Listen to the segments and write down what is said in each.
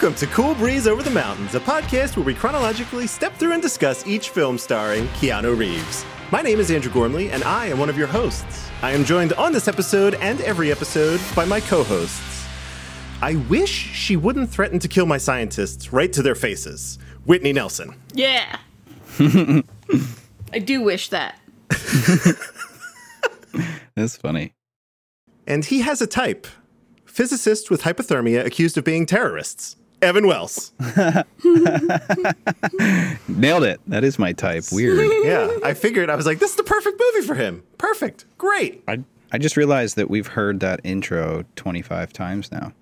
Welcome to Cool Breeze Over the Mountains, a podcast where we chronologically step through and discuss each film starring Keanu Reeves. My name is Andrew Gormley, and I am one of your hosts. I am joined on this episode and every episode by my co hosts. I wish she wouldn't threaten to kill my scientists right to their faces. Whitney Nelson. Yeah. I do wish that. That's funny. And he has a type physicist with hypothermia accused of being terrorists. Evan Wells. Nailed it. That is my type. Weird. Yeah, I figured, I was like, this is the perfect movie for him. Perfect. Great. I I just realized that we've heard that intro 25 times now.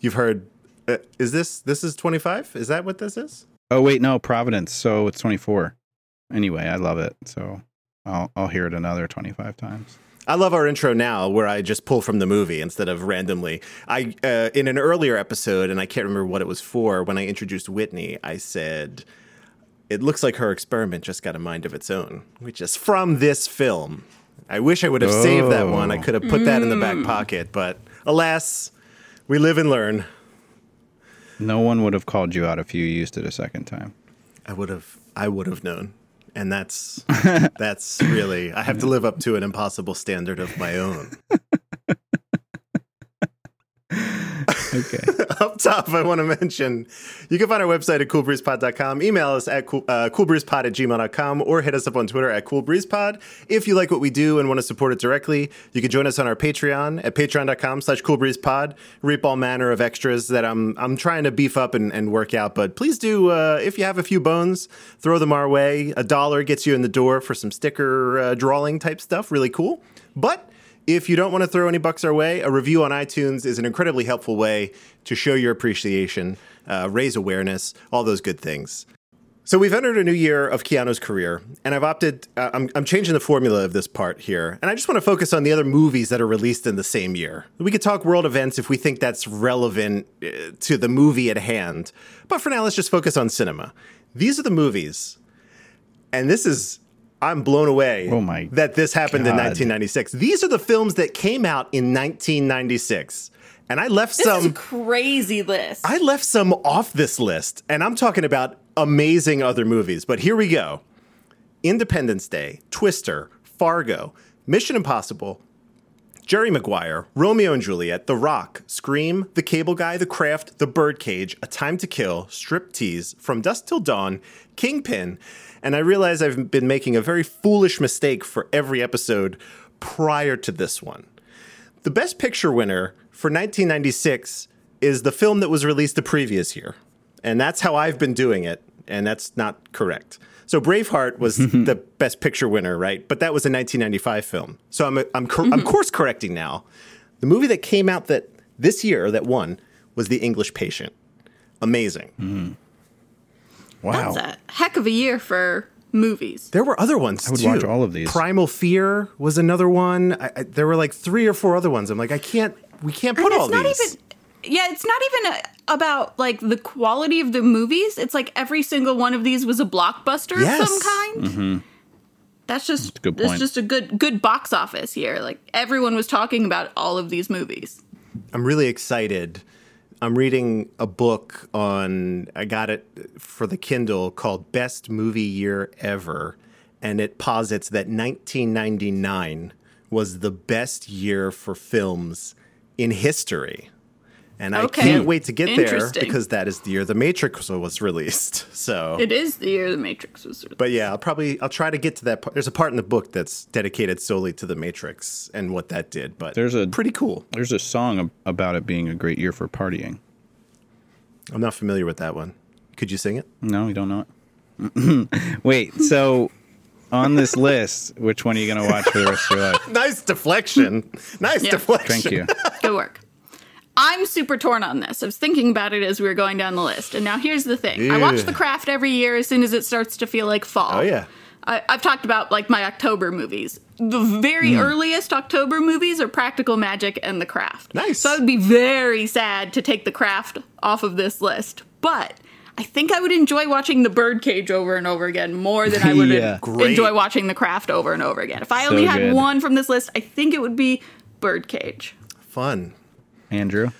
You've heard, uh, is this, this is 25? Is that what this is? Oh wait, no, Providence. So it's 24. Anyway, I love it. So I'll I'll hear it another 25 times. I love our intro now, where I just pull from the movie instead of randomly. I uh, in an earlier episode, and I can't remember what it was for. When I introduced Whitney, I said, "It looks like her experiment just got a mind of its own," which is from this film. I wish I would have saved that one. I could have put that in the back pocket, but alas, we live and learn. No one would have called you out if you used it a second time. I would have. I would have known, and that's that's really. I have to live up to an impossible standard of my own. Okay. Up top, I want to mention you can find our website at coolbreezepod.com. Email us at cool, uh, coolbreezepod at gmail.com or hit us up on Twitter at coolbreezepod. If you like what we do and want to support it directly, you can join us on our Patreon at patreon.com slash coolbreezepod. Reap all manner of extras that I'm I'm trying to beef up and, and work out. But please do, uh, if you have a few bones, throw them our way. A dollar gets you in the door for some sticker uh, drawing type stuff. Really cool. But if you don't want to throw any bucks our way, a review on iTunes is an incredibly helpful way to show your appreciation, uh, raise awareness, all those good things. So we've entered a new year of Keanu's career, and I've opted. Uh, I'm, I'm changing the formula of this part here, and I just want to focus on the other movies that are released in the same year. We could talk world events if we think that's relevant uh, to the movie at hand, but for now, let's just focus on cinema. These are the movies, and this is I'm blown away Oh my that this happened in 1996. These are the films that came out in 1996. And I left This is a some crazy list. I left some off this list. And I'm talking about amazing other movies, but here we go. Independence Day, Twister, Fargo, Mission Impossible, Jerry Maguire, Romeo and Juliet, The Rock, Scream, The Cable Guy, The Craft, The Birdcage, A Time to Kill, Striptease, From Dusk Till Dawn, Kingpin, and I realize I've been making a very foolish mistake for every episode prior to this one. The Best Picture winner for 1996 is the film that was released the previous year. And that's how I've been doing it, and that's not correct. So Braveheart was the Best Picture winner, right? But that was a 1995 film. So I'm I'm, cor- I'm mm-hmm. course correcting now. The movie that came out that this year that won was The English Patient. Amazing. Mm-hmm. Wow. That's a heck of a year for movies. There were other ones I would too. watch all of these. Primal Fear was another one. I, I, there were like three or four other ones. I'm like, I can't. We can't put And all it's not these. even yeah, it's not even a, about like the quality of the movies. It's like every single one of these was a blockbuster Yes. of some kind. Mm-hmm. That's just a good that's point. just a good good box office here. Like everyone was talking about all of these movies. I'm really excited. I'm reading a book on, I got it for the Kindle called Best Movie Year Ever. And it posits that 1999 was the best year for films in history. And I Okay. can't wait to get there because that is the year The Matrix was released. So, It is the year the Matrix was released. but yeah, I'll probably I'll try to get to that part. There's a part in the book that's dedicated solely to The Matrix and what that did. But There's a- pretty cool. There's a song about it being a great year for partying. I'm not familiar with that one. Could you sing it? No, you don't know it. Wait, so on this list, which one are you going to watch for the rest of your life? nice deflection. Nice Yeah. deflection. Thank you. Good work. I'm super torn on this. I was thinking about it as we were going down the list. And now here's the thing. I watch The Craft every year as soon as it starts to feel like fall. Oh yeah. I, I've talked about like my October movies. The very Hmm. earliest October movies are Practical Magic and The Craft. Nice. So I would be very sad to take The Craft off of this list. But I think I would enjoy watching The Birdcage over and over again more than I would Yeah. Enjoy watching The Craft over and over again. If I So only had good. one from this list, I think it would be Birdcage. Fun. Andrew?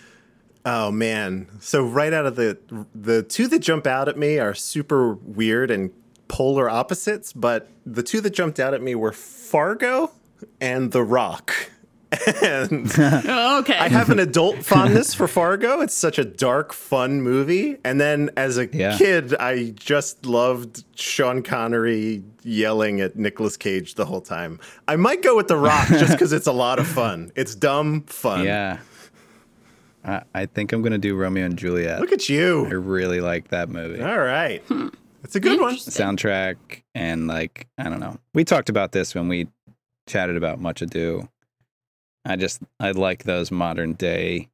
Oh man. So right out of the the two that jump out at me are super weird and polar opposites, but the two that jumped out at me were Fargo and The Rock. And Oh, okay. I have an adult fondness for Fargo. It's such a dark, fun movie. And then as a Yeah. kid, I just loved Sean Connery yelling at Nicolas Cage the whole time. I might go with The Rock just because it's a lot of fun. It's dumb fun. Yeah. I, I think I'm gonna do Romeo and Juliet. Look at you! I really like that movie. All right. Hmm. It's a good one. Soundtrack and like I don't know. We talked about this when we chatted about Much Ado. I just I like those modern day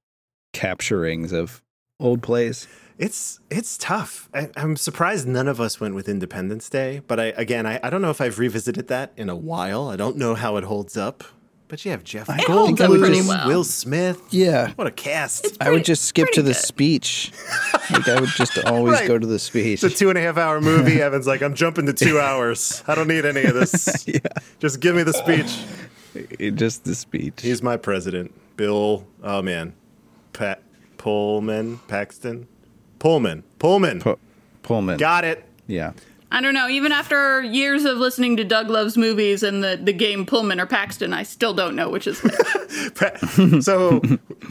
capturings of old plays. It's it's tough. I, I'm surprised none of us went with Independence Day, but I again I, I don't know if I've revisited that in a while. I don't know how it holds up. But you have Jeff It holds Goldblum, pretty well. Will Smith. Yeah. What a cast! I would just skip to the good. speech. like I would just always Right. go to the speech. It's a two and a half hour movie. Evan's like, I'm jumping to two hours. I don't need any of this. yeah. Just give me the speech. It- just the speech. He's my president. Bill, oh man. Pat Pullman, Paxton. Pullman. Pullman. Pu- Pullman. Got it. yeah. I don't know. Even after years of listening to Doug Loves movies and the, the game Pullman or Paxton, I still don't know which is which. So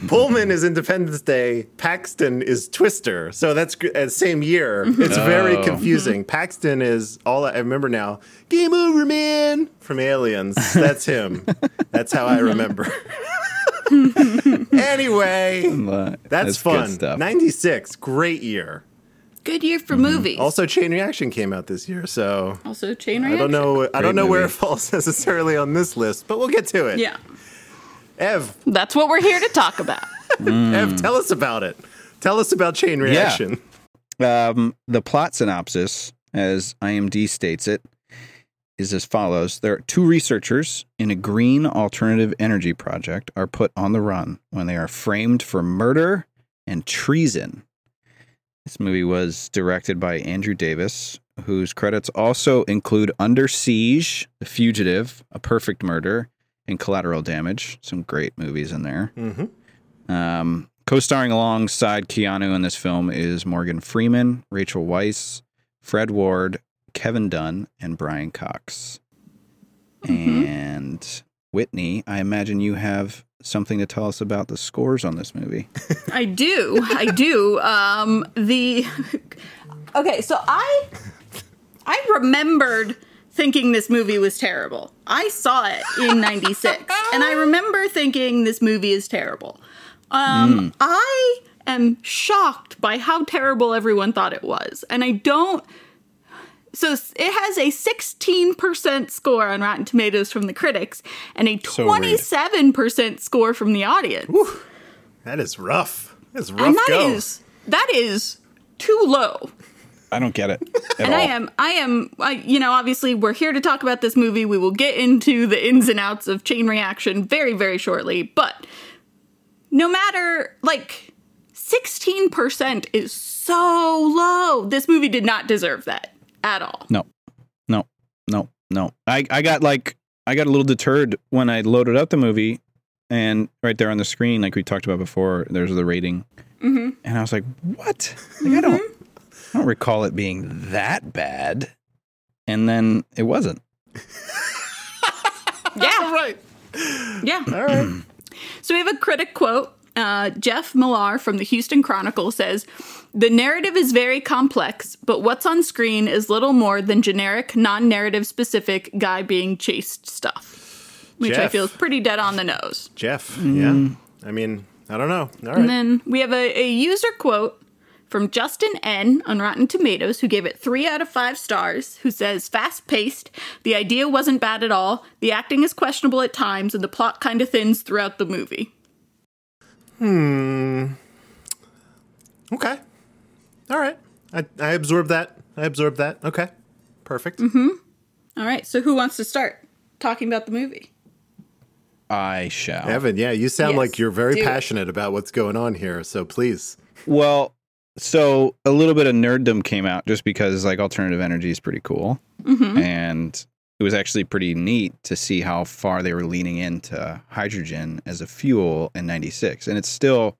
Pullman is Independence Day. Paxton is Twister. So that's gr- uh, same year. It's very Oh. confusing. Paxton is all I remember now. Game over, man. From Aliens. That's him. that's how I remember. anyway, But that's, fun. stuff. Ninety six, great year. Good year for movies. Also, Chain Reaction came out this year, so Also, Chain Reaction. I don't know. I don't know where it falls necessarily on this list, but we'll get to it. Yeah, Ev, that's what we're here to talk about. Ev, tell us about it. Tell us about Chain Reaction. Um, the plot synopsis, as IMD states it, is as follows There are two researchers in a green alternative energy project are put on the run when they are framed for murder and treason. This movie was directed by Andrew Davis, whose credits also include Under Siege, The Fugitive, A Perfect Murder, and Collateral Damage. Some great movies in there. Mm-hmm. Um, co-starring alongside Keanu in this film is Morgan Freeman, Rachel Weisz, Fred Ward, Kevin Dunn, and Brian Cox. And Whitney, I imagine you have something to tell us about the scores on this movie. I do. I do. Um, the okay. So I I remembered thinking this movie was terrible. I saw it in '96, and I remember thinking this movie is terrible. Um, I am shocked by how terrible everyone thought it was, and I don't. So it has a 16% score on Rotten Tomatoes from the critics and a 27% score from the audience. That is rough. That's rough and that go. is that is too low. I don't get it and all. I am I am I, you know obviously we're here to talk about this movie. We will get into the ins and outs of Chain Reaction very very shortly, but no matter like 16% is so low. This movie did not deserve that at all. No, no, no, no. I, I got like I got a little deterred when I loaded up the movie, and right there on the screen, like we talked about before, there's the rating, Mm-hmm. and I was like, "What? Like, I don't, I don't recall it being that bad." And then it wasn't. Yeah. right. Yeah. All right. So we have a critic quote. Uh, Jeff Millar from the Houston Chronicle says, The narrative is very complex, but what's on screen is little more than generic, non narrative specific guy being chased stuff, which I feel is pretty dead on the nose. Jeff. Mm. Yeah. I mean, I don't know. All right. And then we have a, a user quote from Justin N on Rotten Tomatoes, who gave it three out of five stars, who says, fast paced, the idea wasn't bad at all, the acting is questionable at times, and the plot kind of thins throughout the movie. Okay. All right. I, I absorb that. I absorb that. Okay. Perfect. Mm-hmm. All right, so who wants to start talking about the movie? I shall. Evan, yeah, you sound Yes, like you're very do it. passionate about what's going on here. So please. Well, so a little bit of nerddom came out just because like alternative energy is pretty cool, Mm-hmm. and it was actually pretty neat to see how far they were leaning into hydrogen as a fuel in '96, and it's still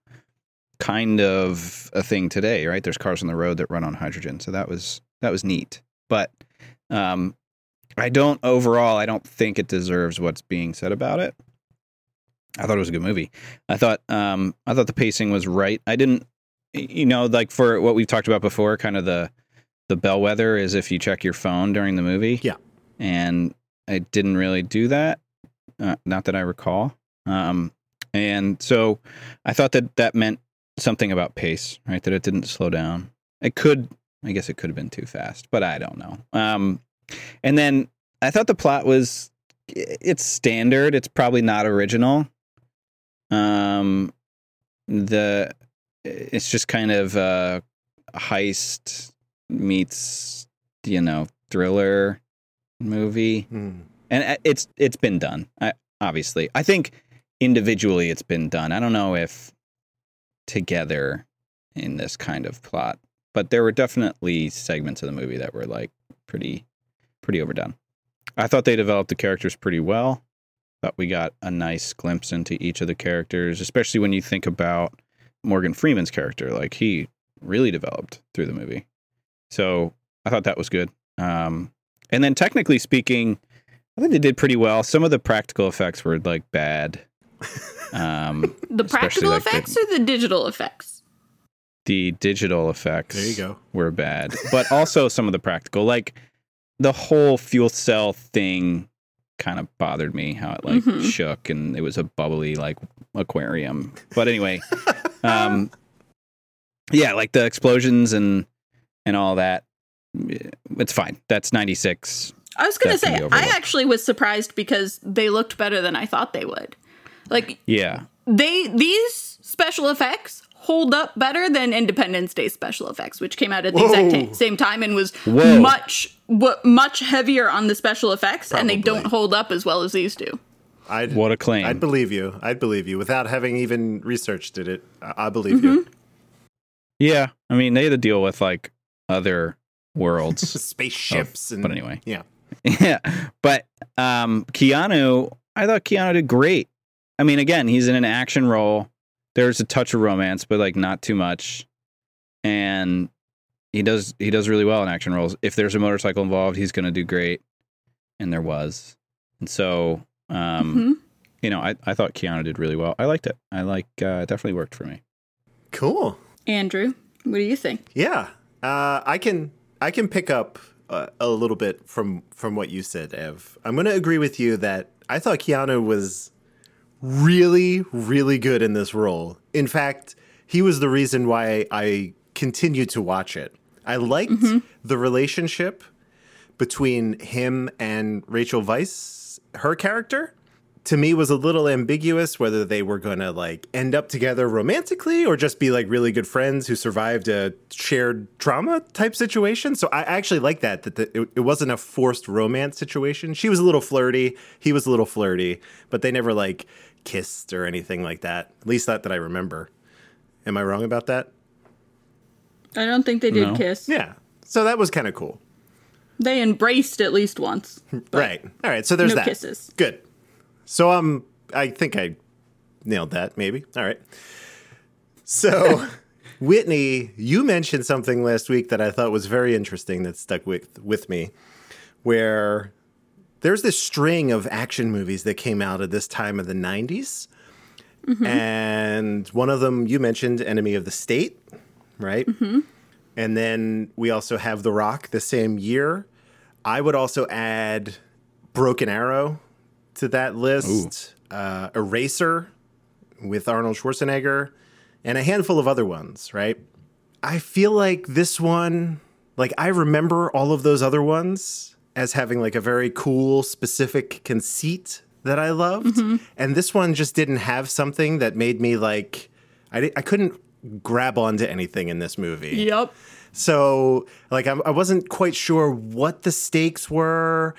kind of a thing today, right? There's cars on the road that run on hydrogen, so that was that was neat. But um, I don't overall. I don't think it deserves what's being said about it. I thought it was a good movie. I thought um, I thought the pacing was right. I didn't, you know, like for what we've talked about before, kind of the the bellwether is if you check your phone during the movie. Yeah. And I didn't really do that. Uh, not that I recall. Um, and so I thought that that meant something about pace, right? That it didn't slow down. It could, I guess, it could have been too fast, but I don't know. Um, and then I thought the plot was it's standard. It's probably not original. Um, the it's just kind of uh, heist meets you know thriller movie, Hmm. and uh, it's it's been done. I, obviously, I think individually it's been done. I don't know if together in this kind of plot, but there were definitely segments of the movie that were like pretty pretty overdone. I thought they developed the characters pretty well. Thought we got a nice glimpse into each of the characters, especially when you think about Morgan Freeman's character. Like he really developed through the movie. So I thought that was good. Um, and then technically speaking, I think they did pretty well. Some of the practical effects were like bad. Um, The practical like, the- effects or the digital effects? the digital effects There you go. were bad, but also some of the practical, like the whole fuel cell thing kind of bothered me how it like Mhm. shook and it was a bubbly like aquarium. But anyway, um yeah, like the explosions and and all that it's fine. That's 96. I was going to say, I actually was surprised because they looked better than I thought they would. Like, Yeah. they, these special effects hold up better than Independence Day special effects, which came out at the exact Whoa. ta- same time and was Whoa. much, w- much heavier on the special effects, and they don't hold up as well as these do. I'd, What a claim. I'd believe you. I'd believe you without having even researched it. I, I believe Mm-hmm. you. yeah. I mean, they had to deal with like other worlds. Spaceships and but anyway. yeah. Yeah, but um, Keanu, I thought Keanu did great. I mean, again, he's in an action role. There's a touch of romance, but like not too much, and he does he does really well in action roles. If there's a motorcycle involved, he's going to do great, and there was, and so um, Mhm. you know, I I thought Keanu did really well. I liked it. I like uh, it definitely worked for me. Cool. Andrew, what do you think? Yeah, uh, I can I can pick up uh, a little bit from from what you said, Ev. I'm going to agree with you that I thought Keanu was really really good in this role. In fact, he was the reason why I continued to watch it. I liked the relationship between him and Rachel Weisz, her character to me was a little ambiguous whether they were going to like end up together romantically or just be like really good friends who survived a shared trauma type situation. So I actually like that that the, it, it wasn't a forced romance situation. She was a little flirty, he was a little flirty, but they never like kissed or anything like that. At least not that I remember. Am I wrong about that? I don't think they did No. kiss. Yeah. So that was kind of cool. They embraced at least once. right. All right. So there's no that. kisses. Good. So um, I think I nailed that. Maybe. All right. So, Whitney, you mentioned something last week that I thought was very interesting that stuck with with me, where there's this string of action movies that came out at this time of the '90s, and one of them you mentioned, Enemy of the State, right? And then we also have The Rock the same year. I would also add Broken Arrow to that list, uh, Eraser with Arnold Schwarzenegger, and a handful of other ones, right? I feel like this one, like I remember all of those other ones as having like a very cool, specific conceit that I loved. And this one just didn't have something that made me like, I, I couldn't grab onto anything in this movie. Yep. So, like, I, I wasn't quite sure what the stakes were.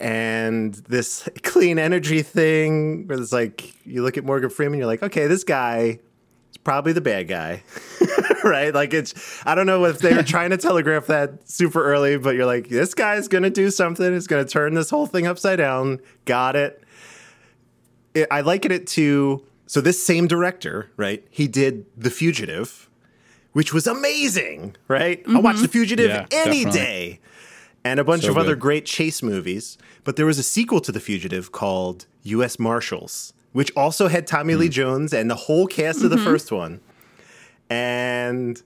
And this clean energy thing, where it's like, you look at Morgan Freeman, you're like, okay, this guy is probably the bad guy, right? Like, it's, I don't know if they were trying to telegraph that super early, but you're like, this guy's going to do something. It's going to turn this whole thing upside down. Got it. it I liken it to So this same director, right? He did The Fugitive, which was amazing, right? I watched The mm-hmm. Fugitive Yeah, any definitely. day. And a bunch So of other great chase movies. But there was a sequel to The Fugitive called US Marshals, which also had Tommy Hmm. Lee Jones and the whole cast of the first one. And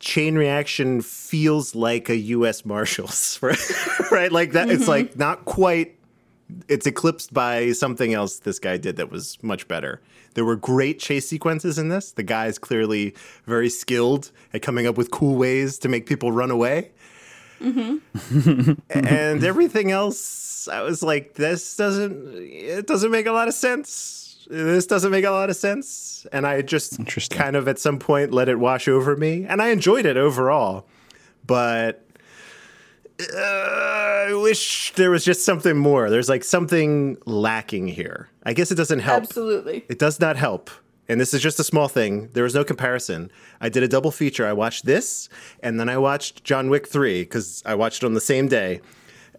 Chain Reaction feels like a US Marshals, right? right? Like that it's like not quite it's eclipsed by something else this guy did that was much better. There were great chase sequences in this. The guy's clearly very skilled at coming up with cool ways to make people run away. and everything else, I was like, this doesn't, it doesn't make a lot of sense. This doesn't make a lot of sense. And I just Interesting. kind of at some point let it wash over me. And I enjoyed it overall. But uh, I wish there was just something more. There's like something lacking here. I guess it doesn't help. Absolutely. It does not help. And this is just a small thing. There was no comparison. I did a double feature. I watched this, and then I watched John Wick 3 because I watched it on the same day.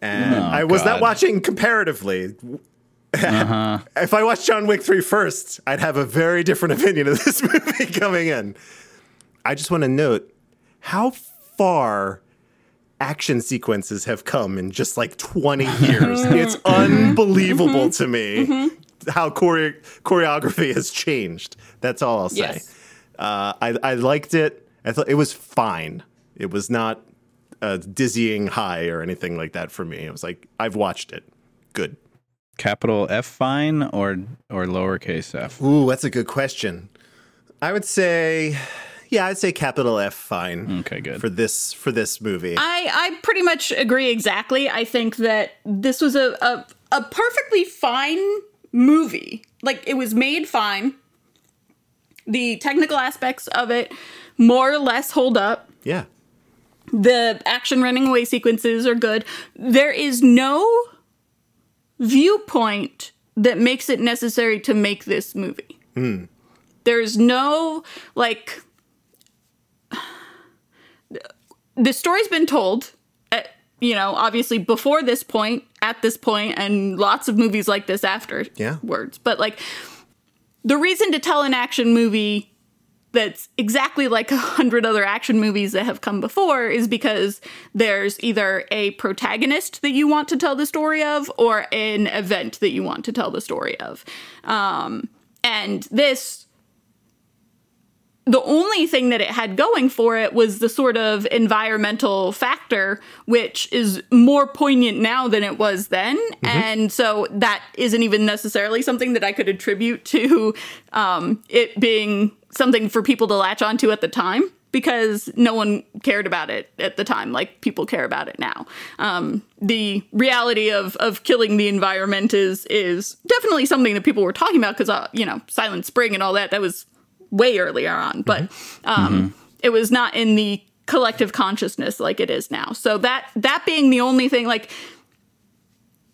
And oh, I was not watching comparatively. Uh-huh. if I watched John Wick 3 first, I'd have a very different opinion of this movie coming in. I just want to note how far action sequences have come in just like 20 years. it's unbelievable mm-hmm. to me mm-hmm. How chore- choreography has changed. That's all I'll say. Yes. Uh, I, I liked it. I thought it was fine. It was not a dizzying high or anything like that for me. It was like, I've watched it. Good. Capital F fine or or lowercase f? Ooh, that's a good question. I would say, yeah, I'd say capital F fine. Okay, good. For this for this movie. I, I pretty much agree exactly. I think that this was a, a, a perfectly fine movie. Like, it was made fine. The technical aspects of it more or less hold up. yeah. The action running away sequences are good. There is no viewpoint that makes it necessary to make this movie. Hmm. There's no, like, the story's been told, at, you know, obviously before this point, at this point, and lots of movies like this afterwards. But, like, the reason to tell an action movie that's exactly like a hundred other action movies that have come before is because there's either a protagonist that you want to tell the story of or an event that you want to tell the story of. Um, and this, the only thing that it had going for it was the sort of environmental factor, which is more poignant now than it was then. And so that isn't even necessarily something that I could attribute to um, it being something for people to latch onto at the time because no one cared about it at the time like people care about it now. Um, the reality of of killing the environment is is definitely something that people were talking about because uh, you know Silent Spring and all that that was way earlier on, but um, it was not in the collective consciousness like it is now. So that that being the only thing, like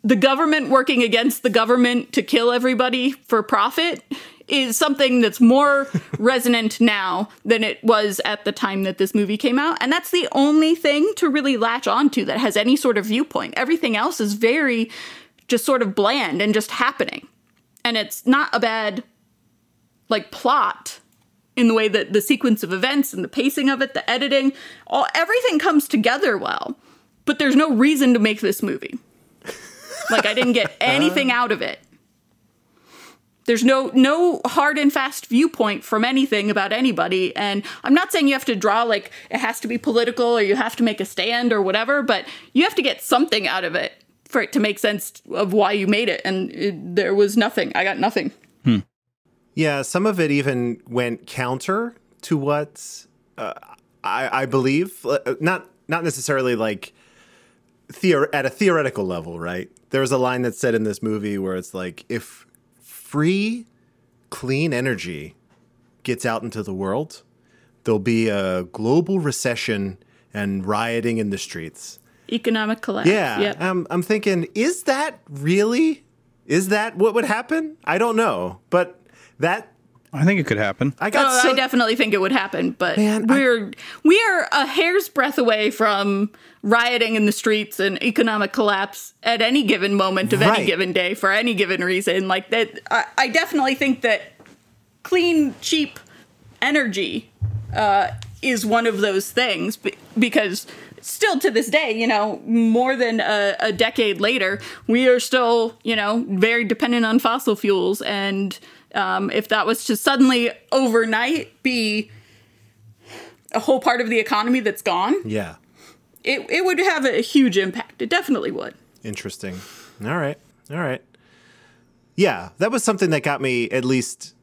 the government working against the government to kill everybody for profit is something that's more resonant now than it was at the time that this movie came out. And that's the only thing to really latch onto that has any sort of viewpoint. Everything else is very just sort of bland and just happening. And it's not a bad like plot in the way that the sequence of events and the pacing of it, the editing, all everything comes together well. But there's no reason to make this movie. Like I didn't get uh. anything out of it. There's no no hard and fast viewpoint from anything about anybody and I'm not saying you have to draw like it has to be political or you have to make a stand or whatever, but you have to get something out of it for it to make sense of why you made it and it, there was nothing. I got nothing. Hmm. Yeah, some of it even went counter to what uh, I, I believe. Uh, Not not necessarily like theor- at a theoretical level, right? There was a line that's said in this movie where it's like, if free, clean energy gets out into the world, there'll be a global recession and rioting in the streets. Economic collapse. Yeah, Yep. I'm, I'm thinking, is that really? Is that what would happen? I don't know, but that I think it could happen. I got Oh, so I definitely think it would happen, but Man, we're we are a hair's breadth away from rioting in the streets and economic collapse at any given moment of Right. any given day for any given reason. Like that, I, I definitely think that clean, cheap energy uh, is one of those things be- because still to this day, you know, more than a, a, decade later, we are still, you know, very dependent on fossil fuels. And um, if that was to suddenly overnight be a whole part of the economy that's gone, Yeah. it, it would have a huge impact. It definitely would. Interesting. All right. All right. Yeah, that was something that got me at least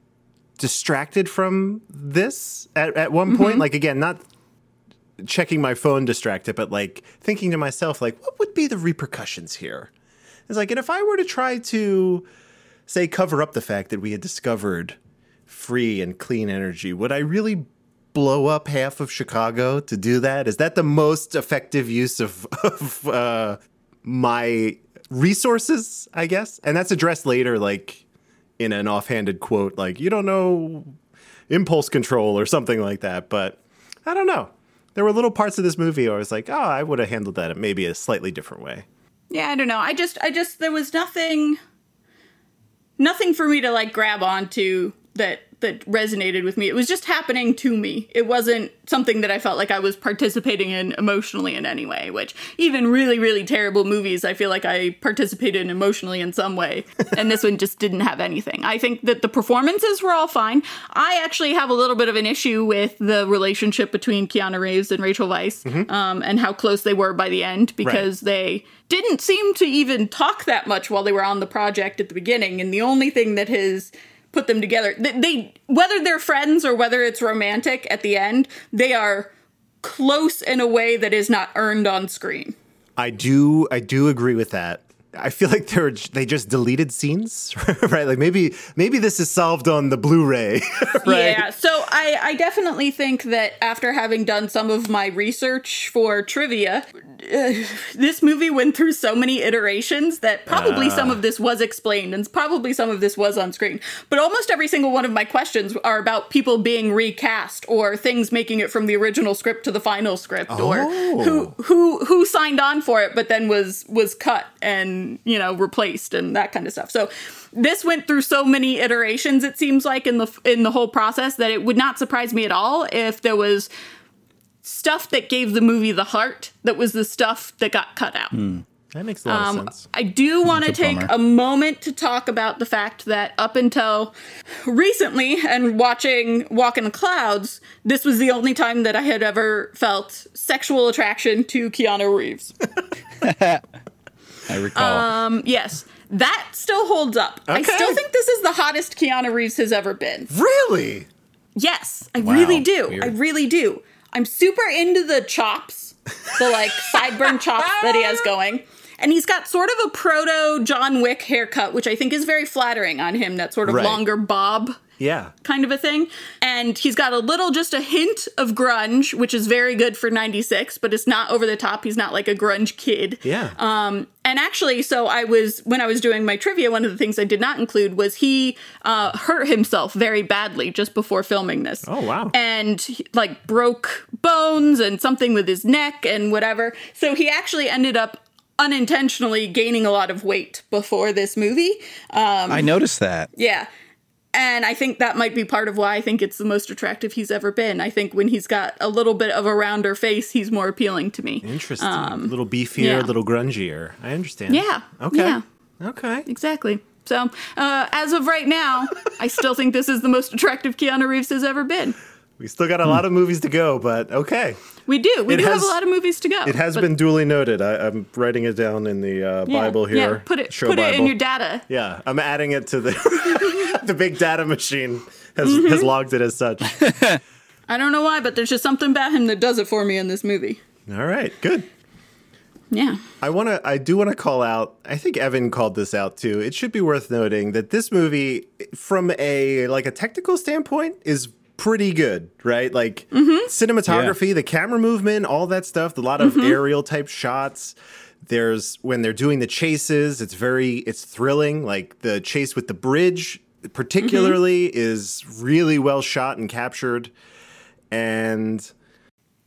distracted from this at, at one point. Like, again, not checking my phone distracted, but like thinking to myself, like, what would be the repercussions here? It's like, and if I were to try to, say, cover up the fact that we had discovered free and clean energy, would I really blow up half of Chicago to do that? Is that the most effective use of, of uh, my resources, I guess? And that's addressed later, like in an offhanded quote, like, you don't know impulse control or something like that. But I don't know. There were little parts of this movie where I was like, oh, I would have handled that maybe a slightly different way. Yeah, I don't know. I just, I just, there was nothing, nothing for me to like grab onto that that resonated with me. It was just happening to me. It wasn't something that I felt like I was participating in emotionally in any way, which even really, really terrible movies, I feel like I participated in emotionally in some way. and this one just didn't have anything. I think that the performances were all fine. I actually have a little bit of an issue with the relationship between Keanu Reeves and Rachel Weisz Mm-hmm. um, and how close they were by the end because they didn't seem to even talk that much while they were on the project at the beginning. And the only thing that has put them together. They, they whether they're friends or whether it's romantic at the end, they are close in a way that is not earned on screen. I do I do agree with that. I feel like they're they just deleted scenes, right? Like maybe maybe this is solved on the Blu-ray, right? Yeah, so I, I definitely think that after having done some of my research for trivia, uh, this movie went through so many iterations that probably some of this was explained and probably some of this was on screen. But almost every single one of my questions are about people being recast or things making it from the original script to the final script or Oh. who who who signed on for it but then was was cut and you know replaced and that kind of stuff. So this went through so many iterations it seems like in the in the whole process that it would not surprise me at all if there was stuff that gave the movie the heart that was the stuff that got cut out. That makes a lot of Um, sense. I do want to take bummer. a moment to talk about the fact that up until recently and watching Walk in the Clouds, this was the only time that I had ever felt sexual attraction to Keanu Reeves. I recall. Um, yes, that still holds up. I still think this is the hottest Keanu Reeves has ever been. Really? Yes, I Wow, really do. weird. I really do. I'm super into the chops, the like sideburn chops that he has going. And he's got sort of a proto John Wick haircut, which I think is very flattering on him, that sort of Right. longer bob Yeah. kind of a thing. And he's got a little, just a hint of grunge, which is very good for 96, but it's not over the top. He's not like a grunge kid. Yeah. Um, and actually, so I was when I was doing my trivia, one of the things I did not include was he uh, hurt himself very badly just before filming this. Oh, wow. And like broke bones and something with his neck and whatever. So he actually ended up unintentionally gaining a lot of weight before this movie. Um, I noticed that. yeah. And I think that might be part of why I think it's the most attractive he's ever been. I think when he's got a little bit of a rounder face, he's more appealing to me. Interesting. a little beefier, yeah. a little grungier. I understand. Yeah. Okay. Yeah. Okay. Exactly. So, uh, as of right now, I still think this is the most attractive Keanu Reeves has ever been. We still got a lot of movies to go, but okay. We do. We It do has- have a lot of movies to go. It has been duly noted. I, I'm writing it down in the uh, yeah, Bible here. Yeah, put it Show put it in your data. Yeah, I'm adding it to the the big data machine has Mm-hmm. has logged it as such. I don't know why, but there's just something about him that does it for me in this movie. All right, good. Yeah. I want to. I do want to call out. I think Evan called this out too. It should be worth noting that this movie, from a like a technical standpoint, is pretty good, right? Like mm-hmm. cinematography, the camera movement, all that stuff. A lot of mm-hmm. aerial type shots. There's when they're doing the chases. It's very. It's thrilling. Like the chase with the bridge, particularly, mm-hmm. is really well shot and captured. And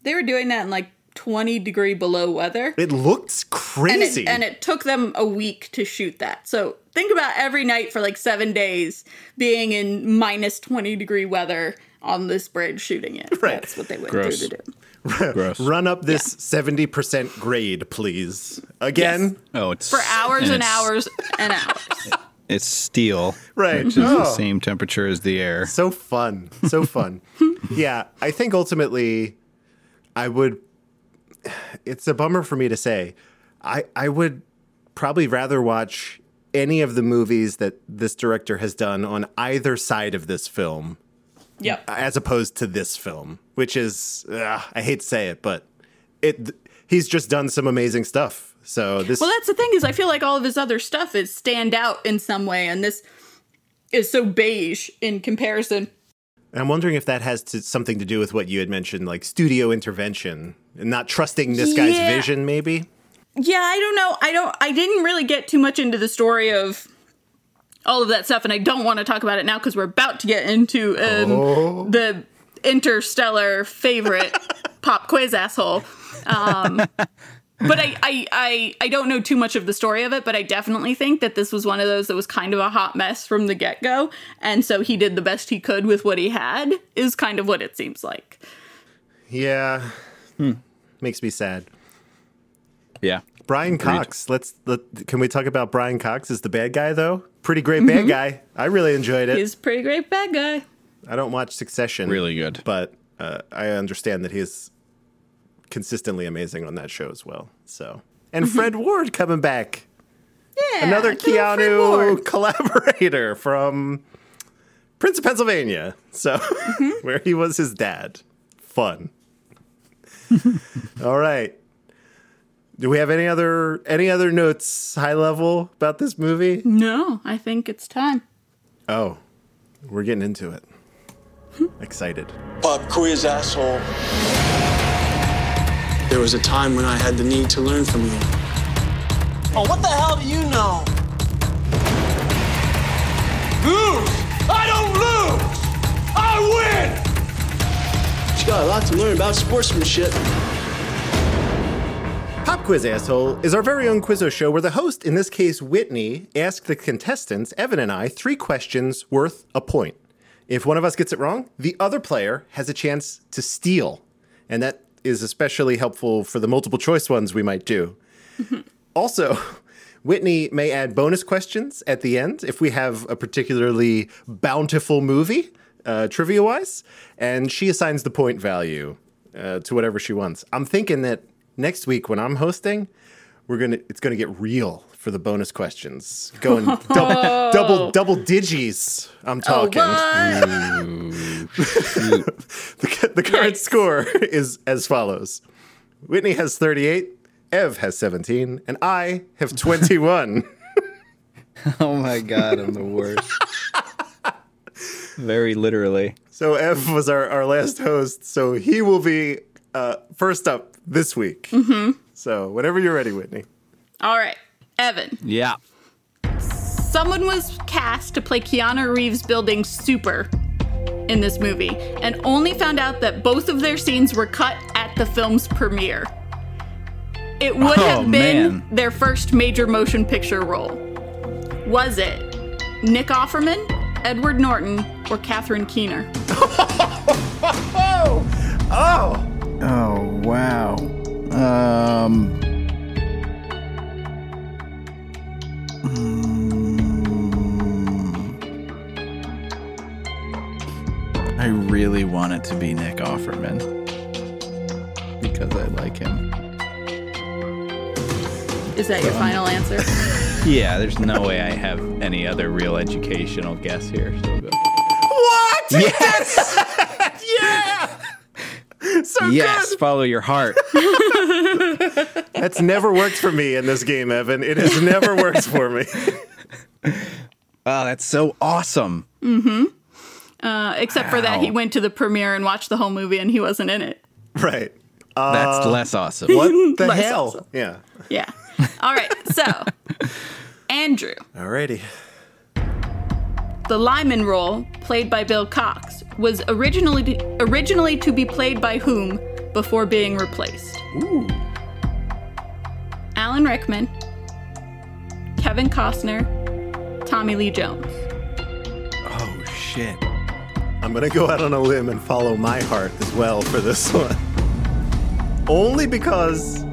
They were doing that in like 20 degree below weather. it looks and crazy. it, and it took them a week to shoot that. So think about every night for like seven days being in minus 20 degree weather on this bridge shooting it. Right. That's what they went Gross. through to do. Gross. Run up this 70% grade, please. Again? Oh, it's For hours and, it's- hours and hours. It's steel, Right. which is the Oh. same temperature as the air. So fun. So fun. yeah, I think ultimately I would it's a bummer for me to say. I I would probably rather watch any of the movies that this director has done on either side of this film Yep. as opposed to this film, which is ugh, I hate to say it, but it he's just done some amazing stuff. So this Well, that's the thing is, I feel like all of his other stuff is stand out in some way, and this is so beige in comparison. I'm wondering if that has to, something to do with what you had mentioned, like studio intervention and not trusting this guy's vision, maybe. Yeah, I don't know. I don't. I didn't really get too much into the story of all of that stuff, and I don't want to talk about it now because we're about to get into um, Oh. the interstellar favorite pop quiz asshole. Um, but I, I, I, I don't know too much of the story of it, but I definitely think that this was one of those that was kind of a hot mess from the get go, and so he did the best he could with what he had. Is kind of what it seems like. Yeah. Makes me sad. Yeah. Brian Cox. Let's let, can we talk about Brian Cox as the bad guy though? Pretty great bad guy. I really enjoyed it. He's pretty great bad guy. I don't watch Succession. Really good. But uh, I understand that he's consistently amazing on that show as well. So and Fred Ward coming back. Yeah, Another good old Fred Keanu collaborator from Prince of Pennsylvania. So Mm-hmm. where he was his dad. Fun. All right. Do we have any other any other notes high level about this movie? No, I think it's time. Oh, we're getting into it. Excited. Pop quiz, asshole. There was a time when I had the need to learn from you. Oh, what the hell do you know? Lose! I don't lose! I win! You got a lot to learn about sportsmanship. Pop Quiz Asshole is our very own Quizzo show where the host, in this case Whitney, asks the contestants, Evan and I, three questions worth a point. If one of us gets it wrong, the other player has a chance to steal. And that is especially helpful for the multiple choice ones we might do. Also, Whitney may add bonus questions at the end if we have a particularly bountiful movie, uh, trivia wise, and she assigns the point value uh, to whatever she wants. I'm thinking that next week when I'm hosting, we're gonna it's gonna get real for the bonus questions, going double double double digis. I'm talking. Oh, what? the, the current Yikes. score is as follows Whitney has 38, Ev has 17, and I have 21. Oh my god, I'm the worst. Very literally. so Ev was our, our last host, so he will be uh, first up this week. Mm-hmm. So whenever you're ready, Whitney. All right, Evan. Yeah. Someone was cast to play Keanu Reeves building Super in this movie, and only found out that both of their scenes were cut at the film's premiere. It would Oh, have been man. their first major motion picture role. Was it Nick Offerman, Edward Norton, or Catherine Keener? Oh! Oh wow. Um. mm, I really want it to be Nick Offerman because I like him. Is that your final answer? Yeah, there's no way I have any other real educational guess here. So we'll. What? Yes, yeah! So yes, good. follow your heart. That's never worked for me in this game, Evan. It has never worked for me. Oh, that's so awesome. Uh, except for that, he went to the premiere and watched the whole movie, and he wasn't in it. right. That's Uh, less awesome. What the hell? awesome. Yeah. Yeah. All right. So, Andrew, Alrighty. The Lyman role, played by Bill Cox, was originally originally to be played by whom before being replaced? Ooh. Alan Rickman, Kevin Costner, Tommy Lee Jones? Oh shit. I'm gonna go out on a limb and follow my heart as well for this one. Only because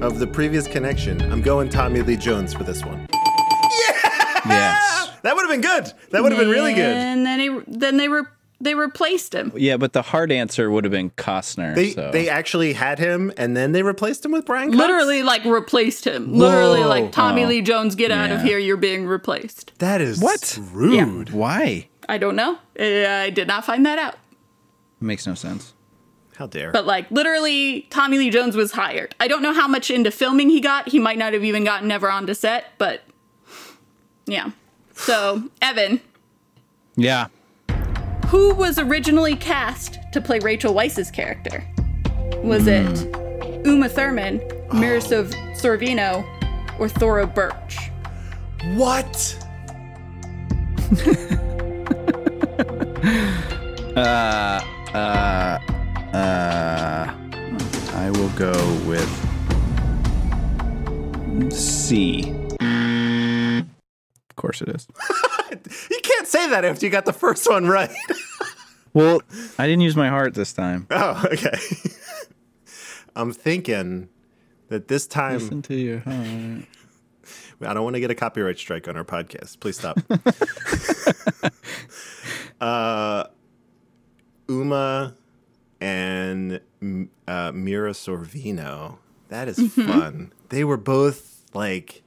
of the previous connection, I'm going Tommy Lee Jones for this one. Yes. That would have been good. That would have been really good. And then he, then they were they replaced him. Yeah, but the hard answer would have been Costner. They so. they actually had him, and then they replaced him with Brian. Cox? Literally, like replaced him. Literally, like Tommy Oh. Lee Jones, get out of here. You're being replaced. That is What? rude. Why? I don't know. I did not find that out. Makes no sense. How dare? But like literally, Tommy Lee Jones was hired. I don't know how much into filming he got. He might not have even gotten ever onto set, but yeah. So Evan, Yeah. who was originally cast to play Rachel Weisz's character? Was it Uma Thurman, Mira Sorvino, or Thora Birch? what? Uh, uh, uh, I will go with C. Of course it is. You can't say that after you got the first one right. Well, I didn't use my heart this time. oh, okay. I'm thinking that this time Listen to your heart. I don't want to get a copyright strike on our podcast. Please stop. uh, Uma and uh, Mira Sorvino. That is fun. They were both like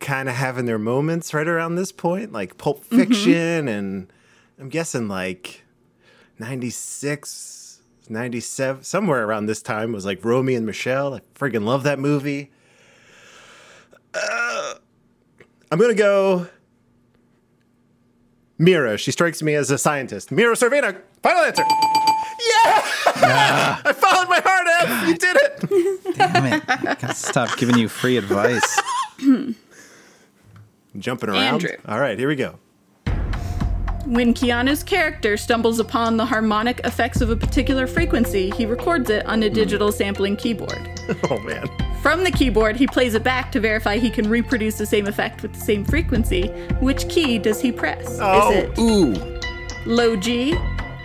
kind of having their moments right around this point, like Pulp mm-hmm. Fiction, and I'm guessing like 96, 97, somewhere around this time was like Romy and Michelle. I friggin' love that movie. Uh, I'm gonna go. Mira. She strikes me as a scientist. Mira Sorvino. Final answer. Yeah! I followed my heart, Ev. You did it. Damn it. I gotta stop giving you free advice. Jumping around. Andrew. All right, here we go. When Keanu's character stumbles upon the harmonic effects of a particular frequency, he records it on a digital sampling keyboard. Oh man. From the keyboard, he plays it back to verify he can reproduce the same effect with the same frequency. Which key does he press? Oh. Is it Ooh. low G,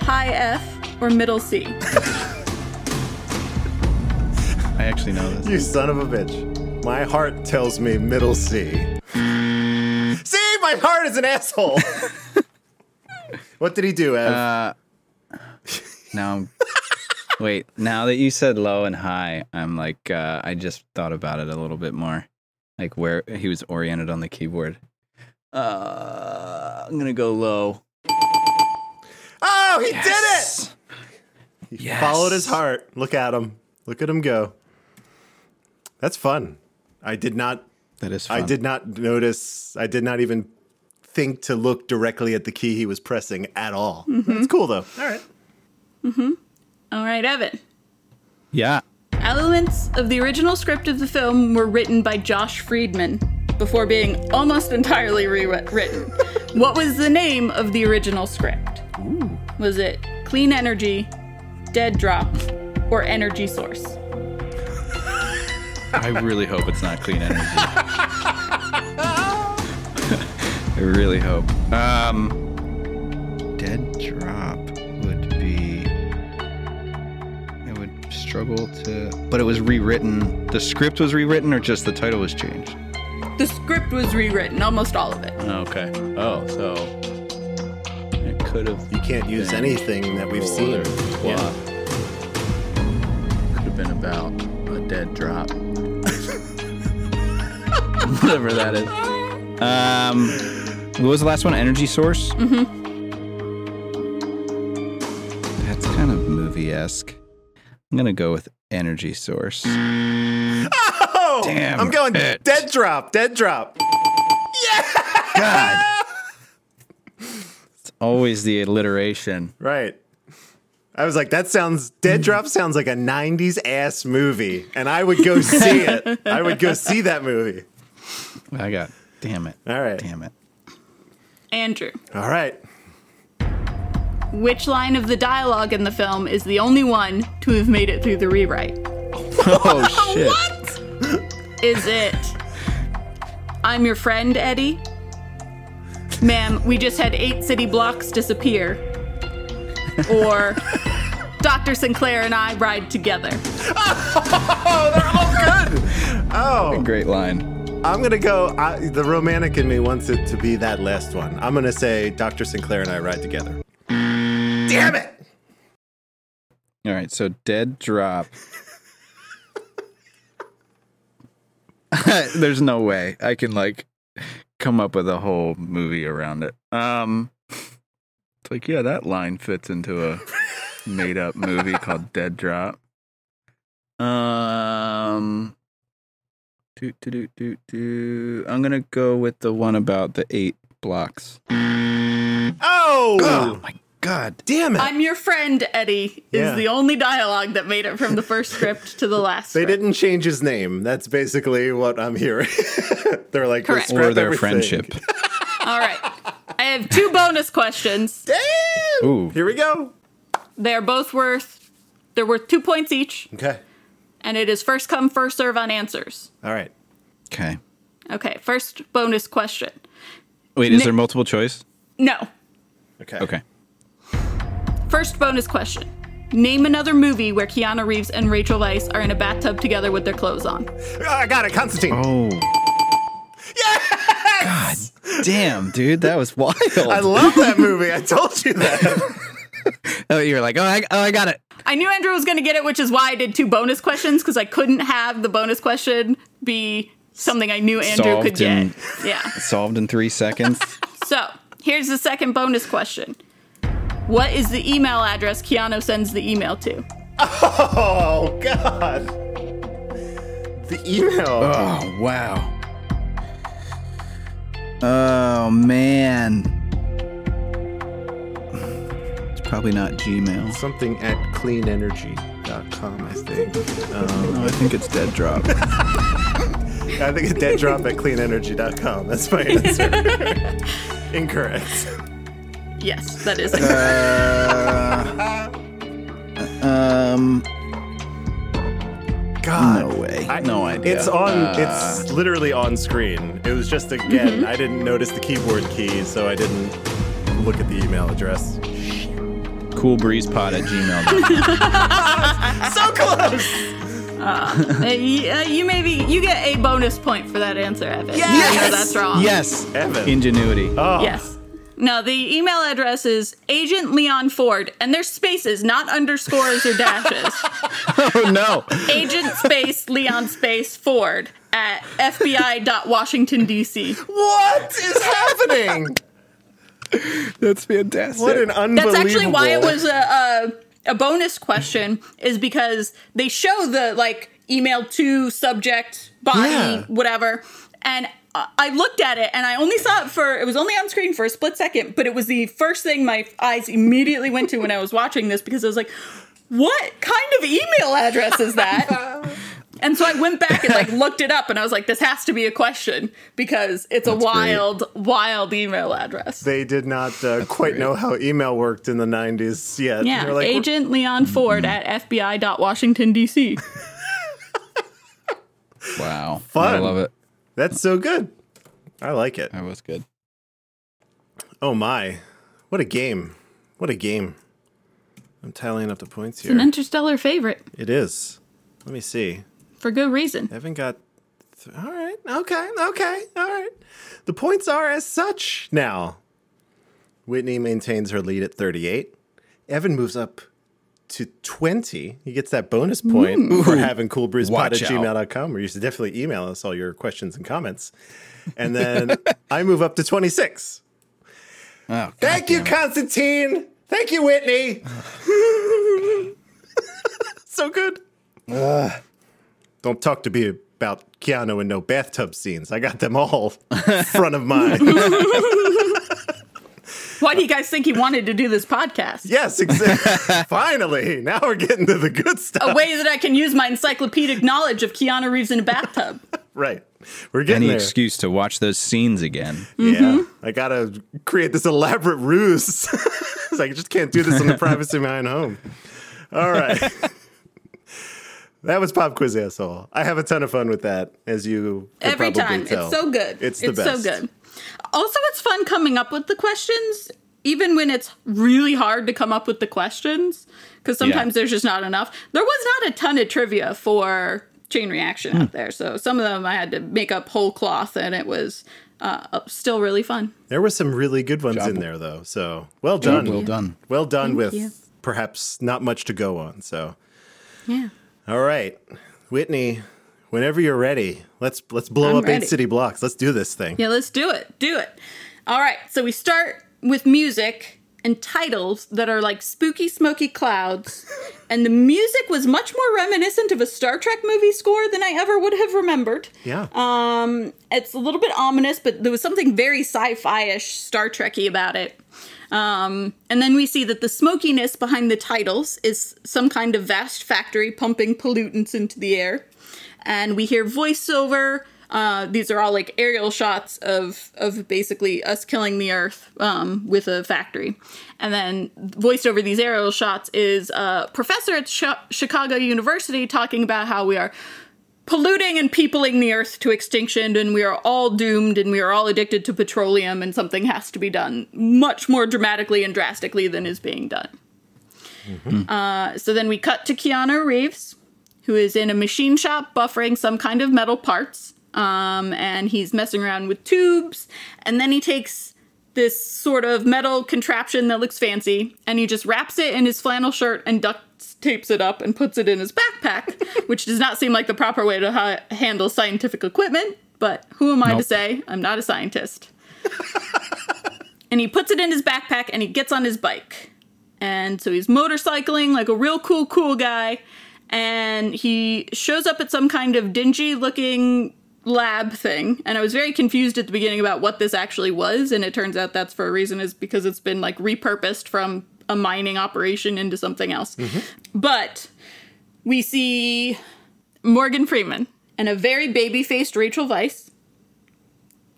high F, or middle C? I actually know this. You son of a bitch. My heart tells me middle C. See, my heart is an asshole. what did he do, Ev? Uh, now I'm. Wait, now that you said low and high, I'm like, uh, I just thought about it a little bit more. Like where he was oriented on the keyboard. Uh, I'm gonna go low. oh, he did it! He Yes. followed his heart. Look at him. Look at him go. That's fun. I did not That is I did not notice. I did not even think to look directly at the key he was pressing at all. Mm-hmm. That's cool though. All right. Mm-hmm. All right, Evan. Yeah. Elements of the original script of the film were written by Josh Friedman before being almost entirely rewritten. what was the name of the original script? Was it Clean Energy, Dead Drop, or Energy Source? I really hope it's not clean energy. I really hope. Um, dead drop would be. I would struggle to. But it was rewritten. The script was rewritten, or just the title was changed. The script was rewritten, almost all of it. Okay. Oh, so it could have. You can't use anything that we've seen. Yeah. Could have been about a dead drop. Whatever that is. Um, what was the last one? Energy source. Mm-hmm. That's kind of movie esque. I'm gonna go with energy source. Oh, Damn I'm going it. dead drop. Dead drop. Yeah. God. it's always the alliteration. Right. I was like, that sounds Dead Drop sounds like a '90s ass movie, and I would go see it. I would go see that movie. I got. Damn it. All right. Damn it. Andrew, All right. which line of the dialogue in the film is the only one to have made it through the rewrite? Oh shit. Is it I'm your friend, Eddie? Ma'am, we just had eight city blocks disappear. Or Dr. Sinclair and I ride together. Oh, they're all good. Oh, Great line. I'm gonna go. I, the romantic in me wants it to be that last one. I'm gonna say Dr. Sinclair and I ride together. Damn it! All right, so dead drop. There's no way I can like come up with a whole movie around it. Um it's like, yeah, that line fits into a made up movie called Dead Drop. Um do, do, do, do, do. I'm gonna go with the one about the eight blocks. Oh! oh, Oh my god. damn it! I'm your friend, Eddie, is Yeah. the only dialogue that made it from the first script to the last. they script. didn't change his name. That's basically what I'm hearing. They're like, Correct. Or their everything." friendship. All right. I have two bonus questions. Damn! Ooh. Here we go. They're both worth they're worth two points each, Okay. And it is first come, first serve on answers. All right. Okay. Okay, first bonus question. Wait, is Nick- there multiple choice? No. Okay. Okay. First bonus question. Name another movie where Keanu Reeves and Rachel Weisz are in a bathtub together with their clothes on. Oh, I got it, Constantine. Oh. Yes! God damn, dude, that was wild. I love that movie. I told you that. oh, you were like, oh, I, oh, I got it. I knew Andrew was going to get it, which is why I did two bonus questions because I couldn't have the bonus question be something I knew Andrew Solved could get. in- Yeah. Solved in three seconds. So here's the second bonus question. What is the email address Keanu sends the email to? Oh God. The email. oh, wow. Oh, man. It's probably not Gmail. Something at cleanenergy.com, I think. Um, No, I think it's Dead Drop. I think it's dead drop at cleanenergy.com. That's my answer. Incorrect. Yes, that is um, God. no way. I- no idea. It's on. Uh, it's literally on screen. It was just again. I didn't notice the keyboard key, so I didn't look at the email address. Coolbreezepod at gmail. So close. Uh, you, uh, you maybe you get a bonus point for that answer, Evan. Yes! No, that's wrong. yes. Evan. Ingenuity. Oh. Yes. No, the email address is Agent Leon Ford, and there's spaces, not underscores or dashes. Oh, no. Agent space Leon space Ford at FBI.Washington DC. What is happening? That's fantastic. what an unbelievable. That's actually why it was a, a a bonus question is because they show the like email to subject body Yeah. whatever and I- I looked at it and I only saw it for it was only on screen for a split second but it was the first thing my eyes immediately went to when I was watching this because I was like what kind of email address is that and so I went back and like looked it up and I was like this has to be a question because it's a That's great. wild wild email address They did not uh, quite great. know how email worked in the 90s yet. Yeah, They're like, we're- Agent Leon Ford at FBI.Washington, D.C. Wow. Fun. I love it. That's so good. I like it. That was good. Oh my. What a game. What a game. I'm tallying up the points here. It's an interstellar favorite It is. Let me see. For good reason. Evan got. Th- all right. Okay. Okay. All right. The points are as such now. Whitney maintains her lead at 38. Evan moves up to 20. He gets that bonus point for having coolbreezepod at Watch out. gmail.com, where you should definitely email us all your questions and comments. And then I move up to 26. Oh, Thank you, Constantine. Thank you, Whitney. so good. Don't talk to me about Keanu and no bathtub scenes. I got them all front of mind. Why do you guys think he wanted to do this podcast? yes, exactly. Finally, now we're getting to the good stuff. A way that I can use my encyclopedic knowledge of Keanu Reeves in a bathtub. Right, we're getting Any there. excuse to watch those scenes again. Yeah, mm-hmm. I gotta create this elaborate ruse. It's like, I just can't do this in the privacy of my own home. All right. That was Pop Quiz Asshole. I have a ton of fun with that, as you could Every probably time. tell. It's so good. It's the so best. good. Also, it's fun coming up with the questions, even when it's really hard to come up with the questions, because sometimes there's just not enough. There was not a ton of trivia for Chain Reaction out there, so some of them I had to make up whole cloth, and it was uh, still really fun. There were some really good ones in there, though. So well done. Well done. Well done with you. perhaps not much to go on. So, Yeah. All right, Whitney, whenever you're ready, let's let's blow I'm up ready. eight city blocks. Let's do this thing. Yeah, let's do it. Do it. All right. So we start with music and titles that are like spooky, smoky clouds. and the music was much more reminiscent of a Star Trek movie score than I ever would have remembered. Yeah. Um, it's a little bit ominous, but there was something very sci-fi-ish, Star Trekky about it. Um, and then we see that the smokiness behind the titles is some kind of vast factory pumping pollutants into the air. And we hear voiceover. Uh, these are all like aerial shots of of basically us killing the Earth um, with a factory, and then voiced over these aerial shots is a professor at Chi- Chicago University talking about how we are polluting and peopling the earth to extinction and we are all doomed and we are all addicted to petroleum and something has to be done much more dramatically and drastically than is being done. Uh, so then we cut to keanu reeves who is in a machine shop buffering some kind of metal parts um, and he's messing around with tubes and then he takes this sort of metal contraption that looks fancy and he just wraps it in his flannel shirt and duct tapes it up and puts it in his backpack which does not seem like the proper way to ha- handle scientific equipment but who am i to say? I'm not a scientist. And he puts it in his backpack and he gets on his bike. And so he's motorcycling like a real cool cool guy. And he shows up at some kind of dingy looking lab thing. And i was very confused at the beginning about what this actually was. And it turns out that's for a reason is because it's been like repurposed from a mining operation into something else. Mm-hmm. But we see morgan freeman and a very baby-faced rachel weisz.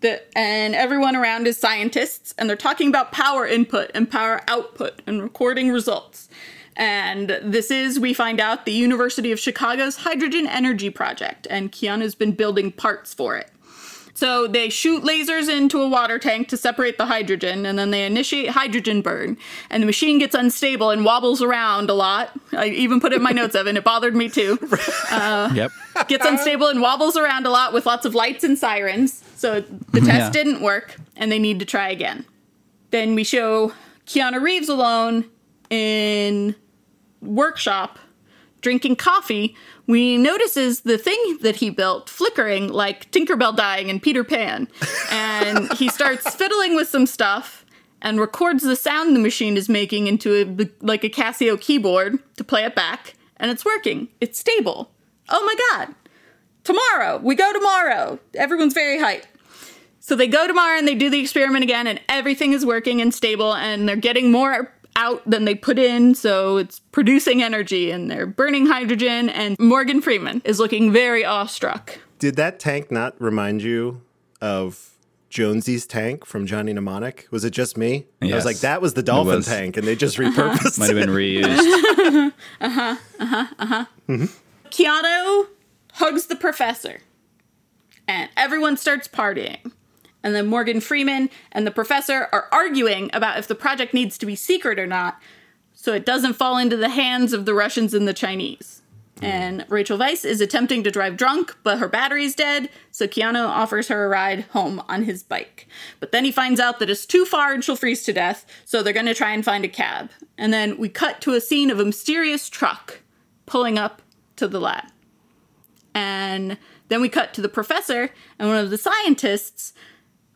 The, and everyone around is scientists and they're talking about power input and power output and recording results. And this is we find out the university of chicago's hydrogen energy project and keanu's been building parts for it so they shoot lasers into a water tank to separate the hydrogen, and then they initiate hydrogen burn. And the machine gets unstable and wobbles around a lot. I even put it in my notes, Evan. It bothered me too. Uh, yep. Gets unstable and wobbles around a lot with lots of lights and sirens. So the test Yeah. didn't work, and they need to try again. Then we show Keanu Reeves alone in workshop drinking coffee when he notices the thing that he built flickering like Tinkerbell dying in Peter Pan. And he starts fiddling with some stuff and records the sound the machine is making into a, like a Casio keyboard to play it back. And it's working. It's stable. Oh my god. Tomorrow. We go tomorrow. Everyone's very hyped. So they go tomorrow and they do the experiment again, and everything is working and stable, and they're getting more out than they put in, so it's producing energy and they're burning hydrogen. And Morgan Freeman is looking very awestruck. Did that tank not remind you of Jonesy's tank from Johnny Mnemonic? Was it just me? I was like, that was the dolphin was. tank, and they just repurposed Might have been reused. Uh-huh, uh-huh, uh-huh. Keanu hugs the professor, and everyone starts partying. And then Morgan Freeman and the professor are arguing about if the project needs to be secret or not, so it doesn't fall into the hands of the Russians and the Chinese. Hmm. And Rachel Weisz is attempting to drive drunk, but her battery's dead, so Keanu offers her a ride home on his bike. But then he finds out that it's too far and she'll freeze to death, so they're gonna try and find a cab. And then we cut to a scene of a mysterious truck pulling up to the lab. And then we cut to the professor and one of the scientists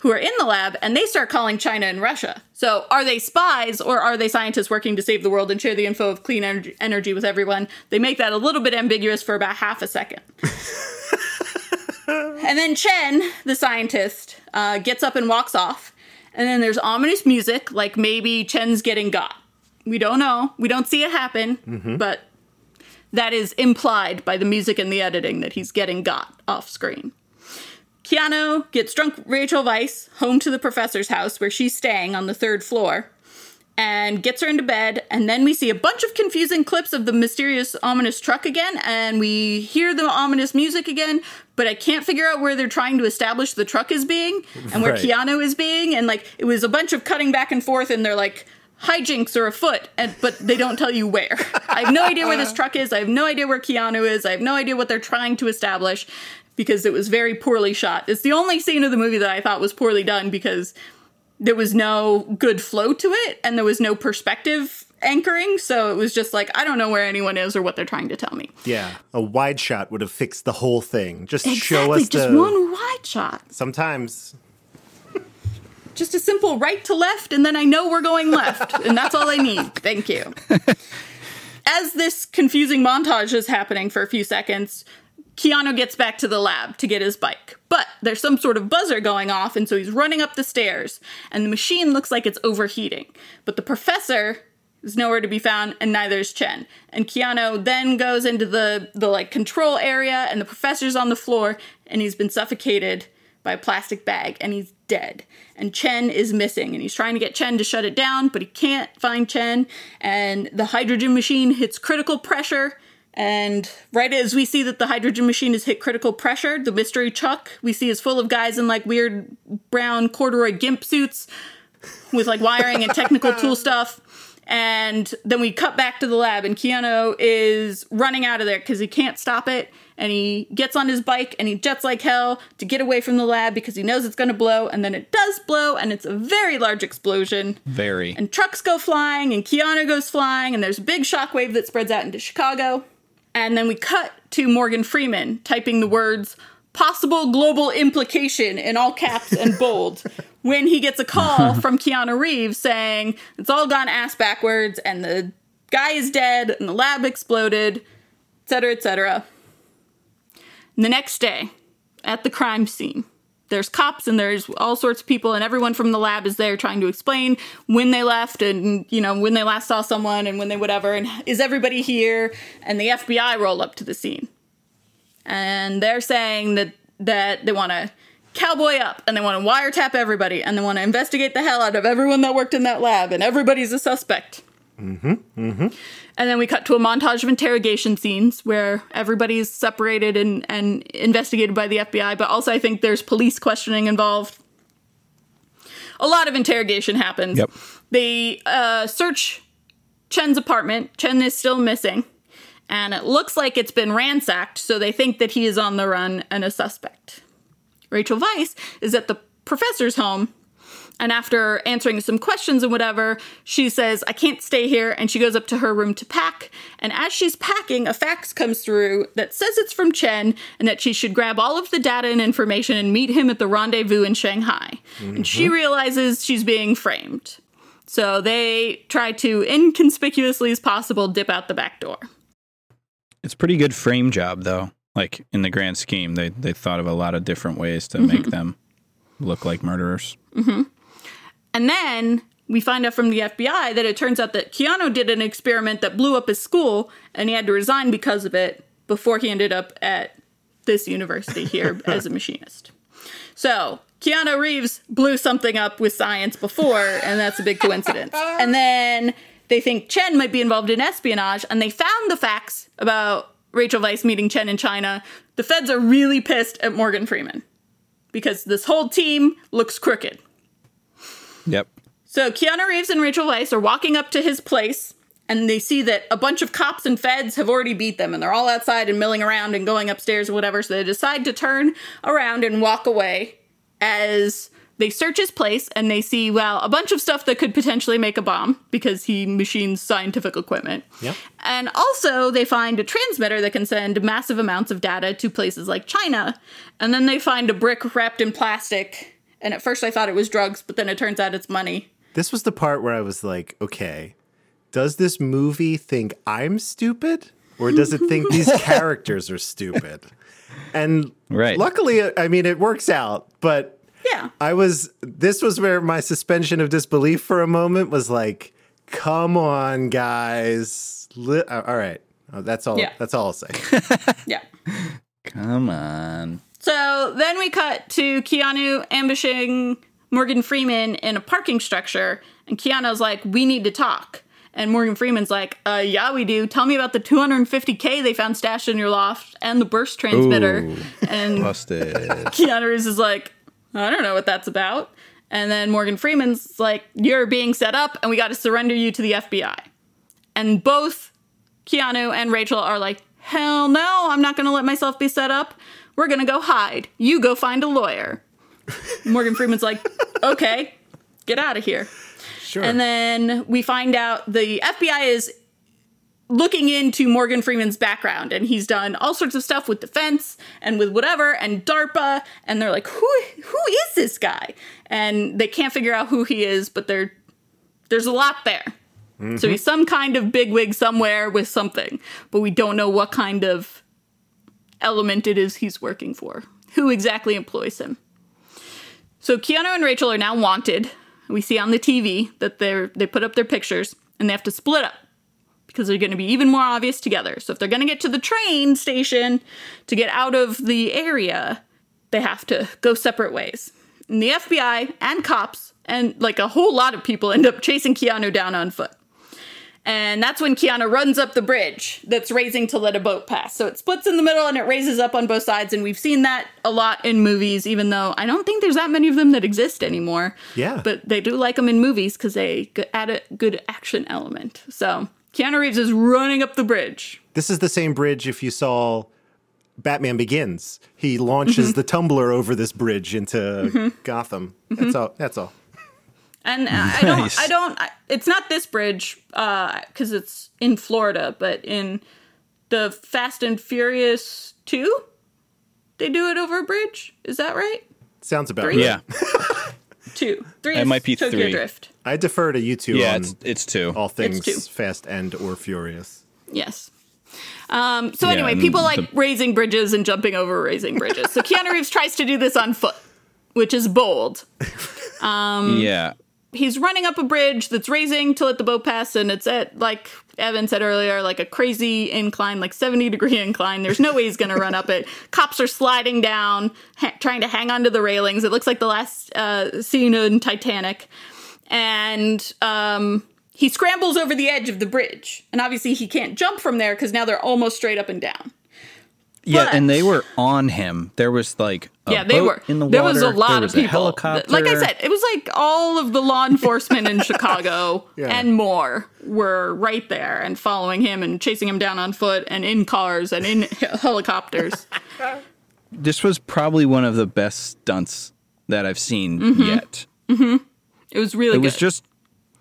who are in the lab, and they start calling China and Russia. So, are they spies or are they scientists working to save the world and share the info of clean energy, energy with everyone? They make that a little bit ambiguous for about half a second. and then Chen, the scientist, uh, gets up and walks off. And then there's ominous music, like maybe Chen's getting got. We don't know. We don't see it happen, but that is implied by the music and the editing that he's getting got off screen. Keanu gets drunk Rachel Weisz home to the professor's house where she's staying on the third floor. and gets her into bed. And then we see a bunch of confusing clips of the mysterious, ominous truck again. And we hear the ominous music again. But I can't figure out where they're trying to establish the truck is being and where Right. Keanu is being. And like, it was a bunch of cutting back and forth. And they're like, hijinks are afoot. And, but they don't tell you where. I have no idea where this uh-huh. truck is. I have no idea where Keanu is. I have no idea what they're trying to establish because it was very poorly shot. It's the only scene of the movie that I thought was poorly done because there was no good flow to it and there was no perspective anchoring. So it was just like, I don't know where anyone is or what they're trying to tell me. Yeah, a wide shot would have fixed the whole thing. Just show us just the. one wide shot. Sometimes Just a simple right to left, and then I know we're going left. and that's all I need. Thank you. As this confusing montage is happening for a few seconds, Keanu gets back to the lab to get his bike. But there's some sort of buzzer going off, and so he's running up the stairs, and the machine looks like it's overheating. But the professor is nowhere to be found, and neither is Chen. And Keanu then goes into the, the like control area, and the professor's on the floor, and he's been suffocated by a plastic bag, and he's dead. And Chen is missing, and he's trying to get Chen to shut it down, but he can't find Chen. And the hydrogen machine hits critical pressure. And right as we see that the hydrogen machine has hit critical pressure, the mystery truck we see is full of guys in like weird brown corduroy gimp suits with like wiring and technical tool stuff. And then we cut back to the lab, and Keanu is running out of there because he can't stop it. And he gets on his bike and he jets like hell to get away from the lab because he knows it's going to blow. And then it does blow, and it's a very large explosion. Very. And trucks go flying, and Keanu goes flying, and there's a big shockwave that spreads out into Chicago. And then we cut to Morgan Freeman typing the words possible global implication in all caps and bold when he gets a call from Keanu Reeves saying it's all gone ass backwards and the guy is dead and the lab exploded, etc., etc. The next day, at the crime scene, there's cops and there's all sorts of people and everyone from the lab is there trying to explain when they left and you know when they last saw someone and when they whatever and is everybody here and the FBI roll up to the scene and they're saying that that they want to cowboy up and they want to wiretap everybody and they want to investigate the hell out of everyone that worked in that lab and everybody's a suspect. Mm-hmm. Mm-hmm. And then we cut to a montage of interrogation scenes where everybody's separated and, and investigated by the FBI, but also I think there's police questioning involved. A lot of interrogation happens. Yep. They uh, search Chen's apartment. Chen is still missing. And it looks like it's been ransacked, so they think that he is on the run and a suspect. Rachel Weisz is at the professor's home, and after answering some questions and whatever, she says, I can't stay here, and she goes up to her room to pack. And as she's packing, a fax comes through that says it's from Chen and that she should grab all of the data and information and meet him at the rendezvous in Shanghai. And she mm-hmm. realizes she's being framed. So they try to, inconspicuously as possible, dip out the back door. It's pretty good frame job though. Like in the grand scheme, they they thought of a lot of different ways to make mm-hmm. them look like murderers. Mm-hmm. And then we find out from the FBI that it turns out that Keanu did an experiment that blew up his school and he had to resign because of it before he ended up at this university here as a machinist. So, Keanu Reeves blew something up with science before, and that's a big coincidence. And then they think Chen might be involved in espionage, and they found the facts about Rachel Weisz meeting Chen in China. The feds are really pissed at Morgan Freeman because this whole team looks crooked. Yep. So Keanu Reeves and Rachel Weisz are walking up to his place and they see that a bunch of cops and feds have already beat them and they're all outside and milling around and going upstairs or whatever. So they decide to turn around and walk away as they search his place and they see, well, a bunch of stuff that could potentially make a bomb because he machines scientific equipment. Yep. And also, they find a transmitter that can send massive amounts of data to places like China. And then they find a brick wrapped in plastic. And at first, I thought it was drugs, but then it turns out it's money. This was the part where I was like, okay, does this movie think I'm stupid? Or does it think these characters are stupid? And Right. luckily, I mean, it works out. But Yeah. I was, this was where my suspension of disbelief for a moment was like, come on, guys. Li- uh, all right. Oh, that's all. Yeah. That's all I'll say. Yeah. Come on. So then we cut to Keanu ambushing Morgan Freeman in a parking structure, And Keanu's like, we need to talk. And Morgan Freeman's like, uh, yeah, we do. Tell me about the 250K they found stashed in your loft and the burst transmitter. Ooh. And Busted. Keanu Reeves is like, I don't know what that's about. And then Morgan Freeman's like, You're being set up, and we got to surrender you to the FBI. And both Keanu and Rachel are like, Hell no, I'm not going to let myself be set up. We're going to go hide. You go find a lawyer. Morgan Freeman's like, Okay, get out of here. Sure. And then we find out the FBI is looking into Morgan Freeman's background and he's done all sorts of stuff with defense and with whatever and DARPA and they're like who who is this guy? And they can't figure out who he is, but there there's a lot there. So mm-hmm. he's some kind of bigwig somewhere with something, but we don't know what kind of element it is he's working for. Who exactly employs him? So Keanu and Rachel are now wanted. We see on the TV that they're they put up their pictures and they have to split up because they're going to be even more obvious together. So if they're going to get to the train station to get out of the area, they have to go separate ways. And the FBI and cops and like a whole lot of people end up chasing Keanu down on foot. And that's when Keanu runs up the bridge that's raising to let a boat pass. So it splits in the middle and it raises up on both sides. And we've seen that a lot in movies, even though I don't think there's that many of them that exist anymore. Yeah. But they do like them in movies because they add a good action element. So Keanu Reeves is running up the bridge. This is the same bridge if you saw Batman Begins. He launches Mm-hmm. the tumbler over this bridge into Gotham. Mm-hmm. That's all. That's all. And uh, I don't, I don't, I, it's not this bridge because it's in Florida, but in the Fast and Furious 2, they do it over a bridge. Is that right? Sounds about Three? right. Yeah. Two. Three It is might be Tokyo three. Drift. I defer to you two Yeah, on it's it's two. all things two. fast and or furious. Yes. Um, so Yeah, anyway, and people like the- raising bridges and jumping over raising bridges. So Keanu Reeves tries to do this on foot, which is bold. yeah. He's running up a bridge that's raising to let the boat pass and it's at like evan said earlier like a crazy incline like 70 degree incline. There's no way he's gonna run up it. Cops are sliding down ha- trying to hang onto the railings. It looks like the last uh, scene in titanic. And um, he scrambles over the edge of the bridge. And obviously he can't jump from there because now they're almost straight up and down Yeah, But- and they were on him. There was like a yeah, they were. in the there water. was a lot there of people. Like I said, it was like all of the law enforcement in Chicago Yeah. and more were right there and following him and chasing him down on foot and in cars and in helicopters. this was probably one of the best stunts that I've seen Mm-hmm. yet. It was really It was good. just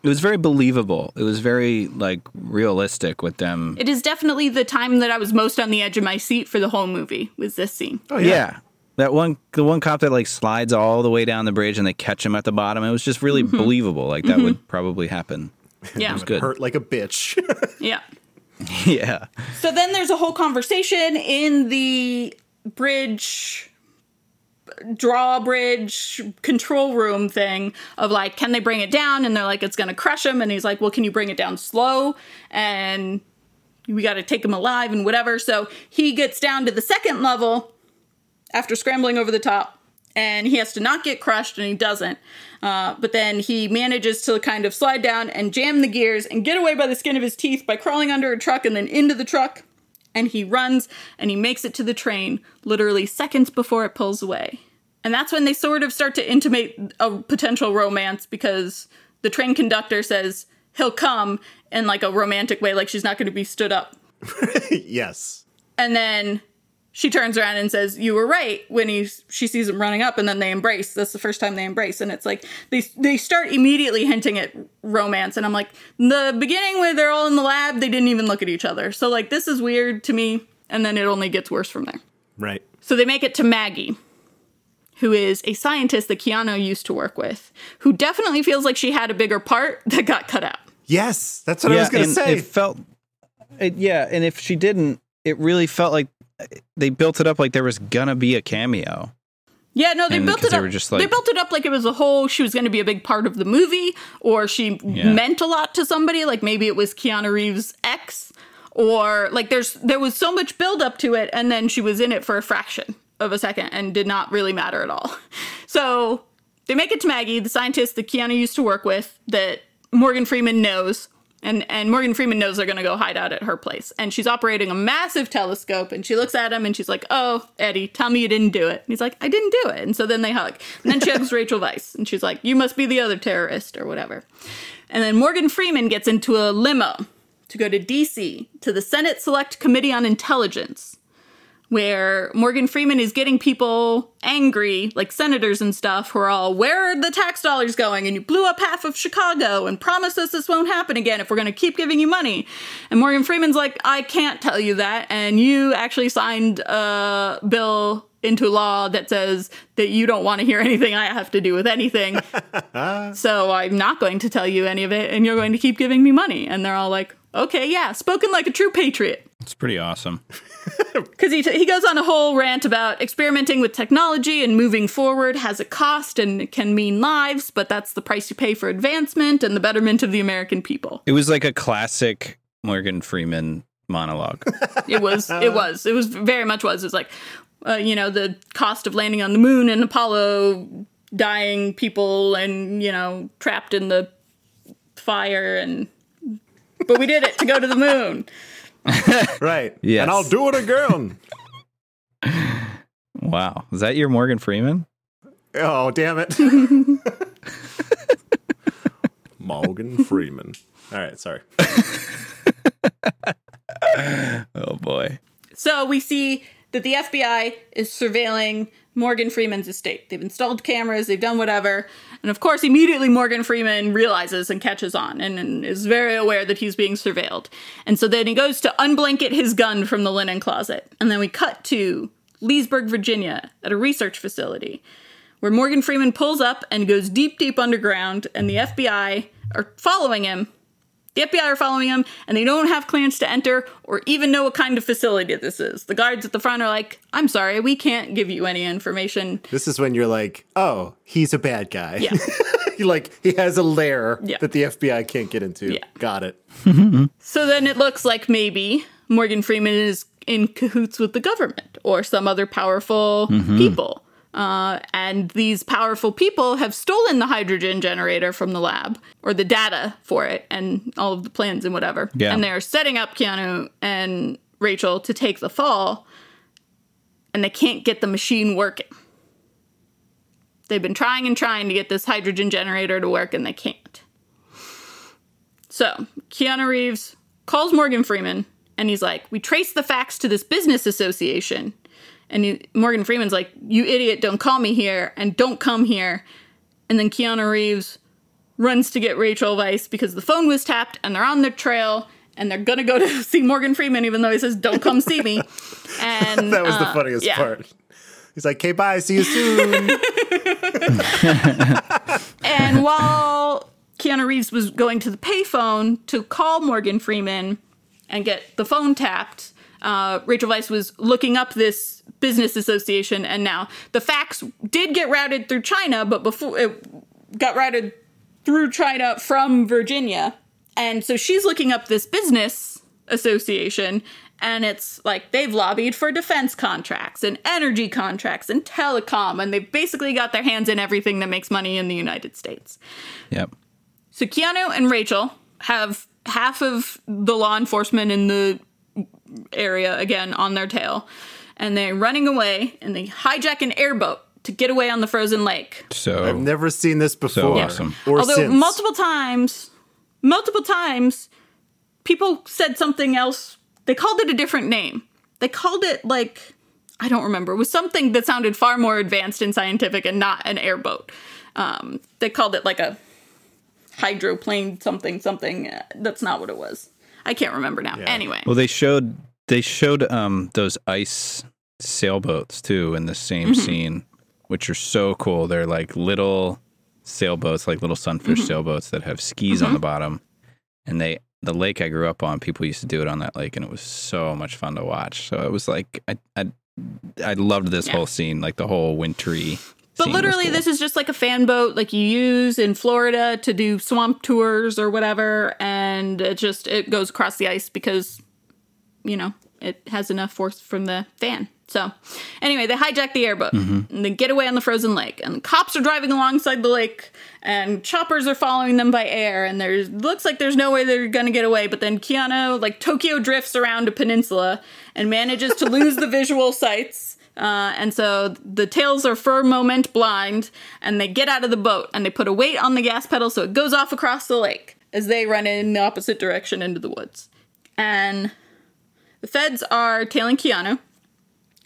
it was very believable. It was very like realistic with them. it is definitely the time that I was most on the edge of my seat for the whole movie was this scene. Oh yeah. That one the one cop that like slides all the way down the bridge and they catch him at the bottom. It was just really Mm-hmm. believable. Like that would probably happen. Yeah, was good. Hurt like a bitch. yeah. yeah. So then there's a whole conversation in the bridge drawbridge control room thing of like can they bring it down? And they're like it's gonna crush him and he's like well can you bring it down slow? And we got to take him alive and whatever. So he gets down to the second level after scrambling over the top. And he has to not get crushed and he doesn't. Uh, but then he manages to kind of slide down and jam the gears and get away by the skin of his teeth by crawling under a truck and then into the truck. And he runs and he makes it to the train literally seconds before it pulls away and that's when they sort of start to intimate a potential romance because the train conductor says he'll come in like a romantic way like she's not going to be stood up yes. and then she turns around and says, "You were right." When he she sees him running up, and then they embrace. That's the first time they embrace, and it's like they they start immediately hinting at romance. And I'm like, the beginning where they're all in the lab, they didn't even look at each other. So like this is weird to me. And then it only gets worse from there. Right. So they make it to Maggie, who is a scientist that Keanu used to work with, who definitely feels like she had a bigger part that got cut out. Yes, that's what I was going to say. It felt, it, yeah, and if she didn't, it really felt like they built it up like there was gonna be a cameo. Yeah, no, they And built 'cause it they up. were just they built it up like it was a whole. She was going to be a big part of the movie, or she Yeah. meant a lot to somebody. Like maybe it was Keanu Reeves' ex, or like there's there was so much build up to it, and then she was in it for a fraction of a second and did not really matter at all. So they make it to Maggie, the scientist that Keanu used to work with, that Morgan Freeman knows. And, and Morgan Freeman knows they're going to go hide out at her place. And she's operating a massive telescope. And she looks at him and she's like, Oh, Eddie, tell me you didn't do it. And he's like, I didn't do it. And so then they hug. And then she hugs Rachel Weisz. And she's like, You must be the other terrorist or whatever. And then Morgan Freeman gets into a limo to go to DC to the Senate Select Committee on Intelligence where Morgan Freeman is getting people angry, like senators and stuff, who are all, where are the tax dollars going? And you blew up half of Chicago and promised us this won't happen again if we're going to keep giving you money. And Morgan Freeman's like, I can't tell you that. And you actually signed a bill into law that says that you don't want to hear anything I have to do with anything. so I'm not going to tell you any of it, and you're going to keep giving me money. And they're all like, okay, yeah, spoken like a true patriot. It's pretty awesome. Because he, he goes on a whole rant about experimenting with technology and moving forward has a cost and can mean lives, but that's the price you pay for advancement and the betterment of the American people. It was like a classic Morgan Freeman monologue. It was, it was, it was very much was. It was like, uh, you know, the cost of landing on the moon and Apollo dying people and, you know, trapped in the fire and, but we did it to go to the moon. Right. Yes. And I'll do it again. wow. Is that your Morgan Freeman? oh, damn it. Morgan Freeman. All right, sorry. Oh boy. So we see that the FBI is surveilling Morgan Freeman's estate. They've installed cameras, they've done whatever. And of course, immediately Morgan Freeman realizes and catches on and, and is very aware that he's being surveilled. And so then he goes to unblanket his gun from the linen closet. And then we cut to Leesburg, Virginia, at a research facility where Morgan Freeman pulls up and goes deep, deep underground, and the FBI are following him the FBI are following him, and they don't have clearance to enter or even know what kind of facility this is. The guards at the front are like, I'm sorry, we can't give you any information. This is when you're like, oh, he's a bad guy. Yeah. he like he has a lair Yeah. that the FBI can't get into. Yeah. Got it. So then it looks like maybe Morgan Freeman is in cahoots with the government or some other powerful mm-hmm. people. Uh, and these powerful people have stolen the hydrogen generator from the lab or the data for it and all of the plans and whatever. Yeah. And they're setting up Keanu and Rachel to take the fall, and they can't get the machine working. They've been trying and trying to get this hydrogen generator to work, and they can't. So Keanu Reeves calls Morgan Freeman and he's like, We traced the facts to this business association. And he, Morgan Freeman's like, You idiot, don't call me here and don't come here. And then Keanu Reeves runs to get Rachel Weisz because the phone was tapped and they're on the trail and they're gonna go to see Morgan Freeman even though he says, Don't come see me. And That was the uh, funniest yeah. part. He's like, okay, bye, see you soon. And while Keanu Reeves was going to the payphone to call Morgan Freeman and get the phone tapped, uh, Rachel Weisz was looking up this business association. And now the fax did get routed through China, but before it got routed through China from Virginia. And so she's looking up this business association. And it's like they've lobbied for defense contracts and energy contracts and telecom, and they've basically got their hands in everything that makes money in the United States. Yep. So Keanu and Rachel have half of the law enforcement in the area again on their tail, and they're running away and they hijack an airboat to get away on the frozen lake. So I've never seen this before. So awesome. Or Although since. multiple times, multiple times, people said something else. They called it a different name. They called it like I don't remember. It was something that sounded far more advanced and scientific and not an airboat. Um, they called it like a hydroplane something something. Uh, That's not what it was. I can't remember now. Anyway, Well, they showed they showed um those ice sailboats too in the same Mm-hmm. scene, which are so cool. They're like little sailboats, like little sunfish Mm-hmm. sailboats that have skis on the bottom. And they the lake I grew up on, people used to do it on that lake, and it was so much fun to watch. So it was like I I, I loved this Yeah. whole scene, like the whole wintry. But literally, cool. this is just like a fan boat, like you use in Florida to do swamp tours or whatever, and it just it goes across the ice because, you know, it has enough force from the fan So, anyway, they hijack the airboat and they get away on the frozen lake. And cops are driving alongside the lake, and choppers are following them by air. And there's looks like there's no way they're gonna get away. But then Keanu, like Tokyo, drifts around a peninsula and manages to lose the visual sights. Uh, and so the tails are for a moment blind, and they get out of the boat and they put a weight on the gas pedal so it goes off across the lake as they run in the opposite direction into the woods. And the feds are tailing Keanu,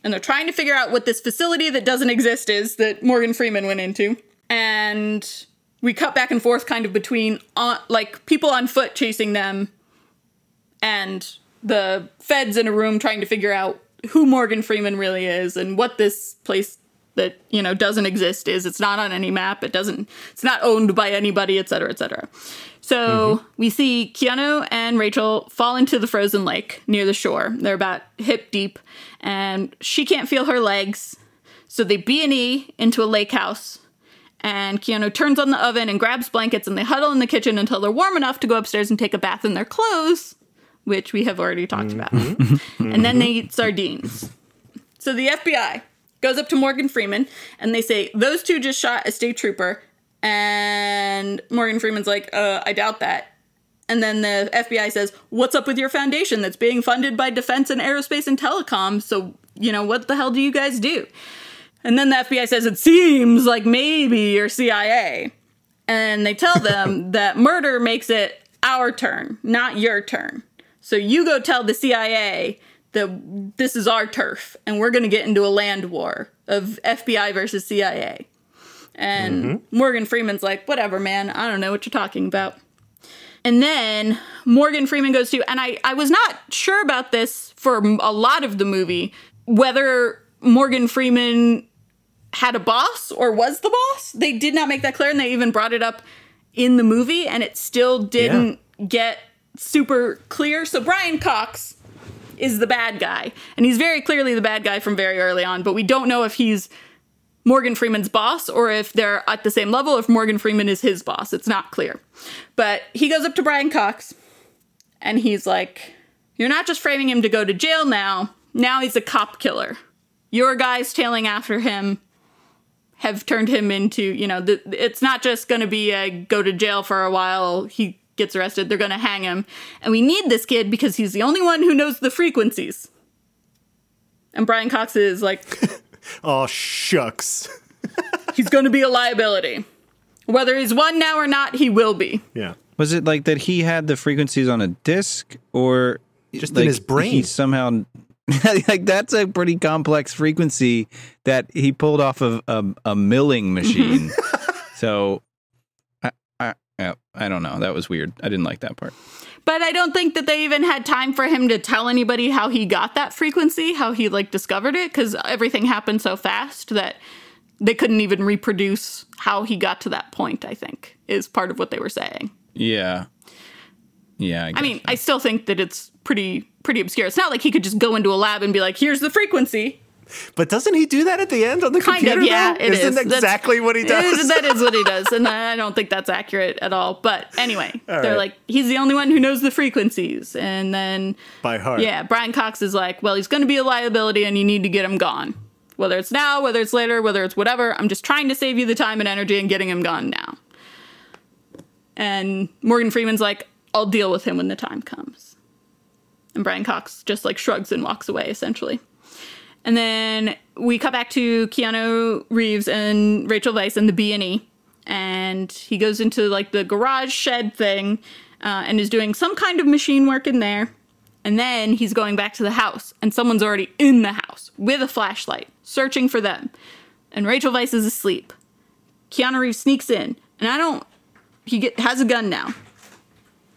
and they're trying to figure out what this facility that doesn't exist is that Morgan Freeman went into. And we cut back and forth kind of between on, like people on foot chasing them and the feds in a room trying to figure out who Morgan Freeman really is and what this place that you know doesn't exist is. It's not on any map. It doesn't. It's not owned by anybody, et cetera, et cetera. So mm-hmm. we see Keanu and Rachel fall into the frozen lake near the shore. They're about hip deep, and she can't feel her legs. So they B and E into a lake house, and Keanu turns on the oven and grabs blankets, and they huddle in the kitchen until they're warm enough to go upstairs and take a bath in their clothes, which we have already talked mm-hmm. about. Mm-hmm. and then they eat sardines. So the FBI goes up to Morgan Freeman and they say, Those two just shot a state trooper. And Morgan Freeman's like, uh, I doubt that. And then the FBI says, What's up with your foundation that's being funded by defense and aerospace and telecom? So, you know, what the hell do you guys do? And then the FBI says, It seems like maybe you're CIA. And they tell them that murder makes it our turn, not your turn. So you go tell the CIA that this is our turf and we're going to get into a land war of FBI versus CIA. And mm-hmm. Morgan Freeman's like, whatever, man. I don't know what you're talking about. And then Morgan Freeman goes to, and I, I was not sure about this for a lot of the movie, whether Morgan Freeman had a boss or was the boss. They did not make that clear, and they even brought it up in the movie, and it still didn't get super clear. So Brian Cox is the bad guy, and he's very clearly the bad guy from very early on, but we don't know if he's Morgan Freeman's boss or if they're at the same level, if Morgan Freeman is his boss. It's not clear. But he goes up to Brian Cox and he's like, You're not just framing him to go to jail now, now he's a cop killer. Your guys tailing after him have turned him into, you know, the, it's not just going to be a go to jail for a while, he gets arrested, they're going to hang him. And we need this kid because he's the only one who knows the frequencies. And Brian Cox is like, Oh shucks. he's going to be a liability. Whether he's one now or not, he will be. Yeah. Was it like that he had the frequencies on a disc or Just in like, his brain. He somehow like that's a pretty complex frequency that he pulled off of a, a milling machine. so I, I I I don't know. That was weird. I didn't like that part. But I don't think that they even had time for him to tell anybody how he got that frequency, how he like discovered it, because everything happened so fast that they couldn't even reproduce how he got to that point. I think is part of what they were saying. Yeah. Yeah. I mean, I still think that it's pretty pretty obscure. It's not like he could just go into a lab and be like, "Here's the frequency." But doesn't he do that at the end on the Kind computer? of, yeah. though? It Isn't is. That's- exactly what he does? is- that is what he does, and I don't think that's accurate at all. But anyway, they're right. like, he's the only one who knows the frequencies, and then By heart. Yeah, Brian Cox is like, well, he's going to be a liability, and you need to get him gone. Whether it's now, whether it's later, whether it's whatever, I'm just trying to save you the time and energy and getting him gone now. And Morgan Freeman's like, I'll deal with him when the time comes. And Brian Cox just like shrugs and walks away, essentially. And then we cut back to Keanu Reeves and Rachel Weisz in the B and E, and he goes into like the garage shed thing, uh, and is doing some kind of machine work in there. And then he's going back to the house, and someone's already in the house with a flashlight, searching for them. And Rachel Weisz is asleep. Keanu Reeves sneaks in, and I don't. He get has a gun now,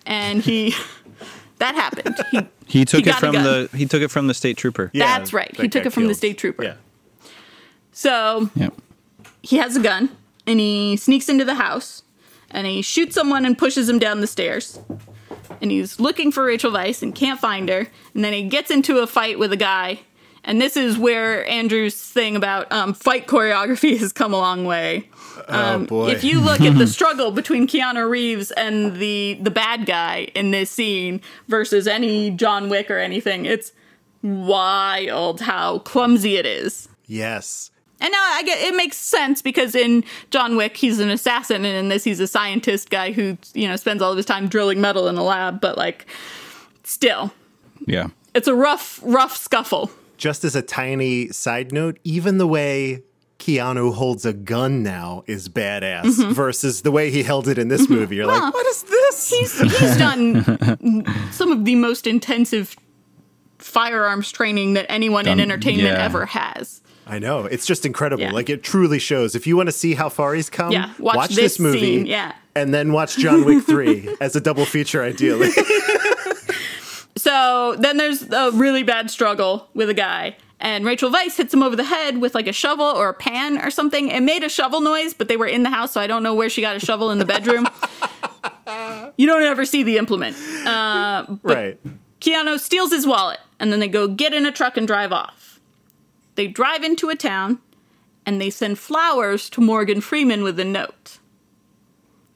and he. that happened. He he took he it from the he took it from the state trooper. Yeah, That's right. that He took it from the state trooper. Yeah. So Yep. he has a gun and he sneaks into the house and he shoots someone and pushes him down the stairs. And he's looking for Rachel Weisz and can't find her. And then he gets into a fight with a guy. And this is where Andrew's thing about um, fight choreography has come a long way. oh boy. If you look at the struggle between Keanu Reeves and the the bad guy in this scene versus any John Wick or anything, it's wild how clumsy it is. Yes. And now I get it makes sense because in John Wick he's an assassin and in this he's a scientist guy who, you know, spends all of his time drilling metal in a lab, but like still, Yeah. it's a rough rough scuffle. Just as a tiny side note, even the way Keanu holds a gun now is badass Mm-hmm. versus the way he held it in this movie. You're like, what is this? He's he's done some of the most intensive firearms training that anyone in entertainment yeah. ever has. I know. It's just incredible. Yeah. Like it truly shows. If you want to see how far he's come, Yeah, watch this, this movie. scene, yeah. And then watch John Wick 3 as a double feature, ideally. So then there's a really bad struggle with a guy, and Rachel Weisz hits him over the head with like a shovel or a pan or something. It made a shovel noise, but they were in the house, so I don't know where she got a shovel in the bedroom. you don't ever see the implement. right. Keanu steals his wallet, and then they go get in a truck and drive off. They drive into a town, and they send flowers to Morgan Freeman with a note.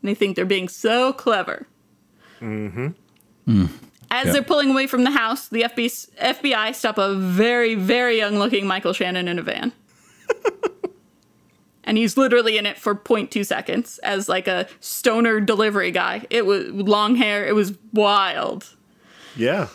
And they think they're being so clever. Mm-hmm. As Yeah. they're pulling away from the house, the FBI, FBI stop a very, very young-looking Michael Shannon in a van. and he's literally in it for 0.2 seconds as like a stoner delivery guy. It was long hair. It was wild. Yeah.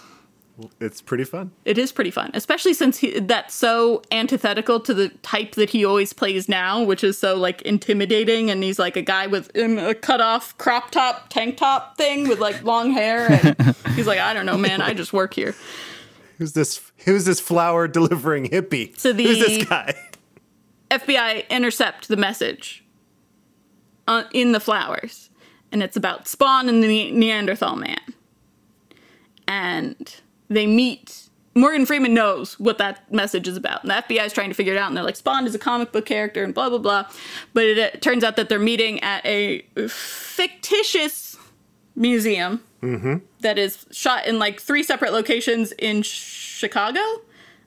It's pretty fun. It is pretty fun, especially since he, that's so antithetical to the type that he always plays now, which is so like intimidating. And he's like a guy with um, a cut off crop top tank top thing with like long hair. And he's like, I don't know, man, I just work here. Who's this? Who's this flower delivering hippie? So the- Who's this guy? FBI intercept the message uh, in the flowers, and it's about Spawn and the Ne- Neanderthal man. And they meet. Morgan Freeman knows what that message is about, and the FBI is trying to figure it out. And they're like, Spawn is a comic book character, and blah blah blah. But it, uh, turns out that they're meeting at a fictitious museum that is shot in like three separate locations in Chicago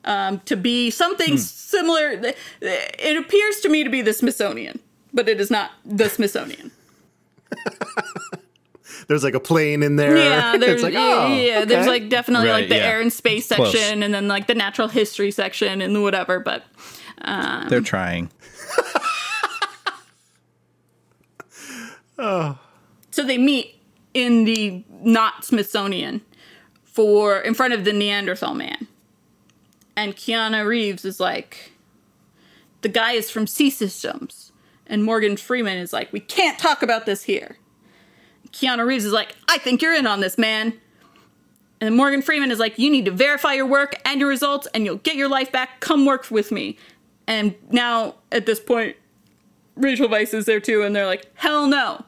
um, to be something similar. It appears to me to be the Smithsonian, but it is not the Smithsonian. There's like a plane in there. Yeah, there's it's like, oh, yeah, there's like definitely Right, like the yeah. air and space Close. section, and then like the natural history section, and whatever. But um, They're trying. so they meet in the not Smithsonian for in front of the Neanderthal man. And Keanu Reeves is like, the guy is from C Systems. And Morgan Freeman is like, we can't talk about this here. Keanu Reeves is like, I think you're in on this, man. And Morgan Freeman is like, you need to verify your work and your results, and you'll get your life back. Come work with me. And now, at this point, Rachel Weisz is there too, and they're like, hell no.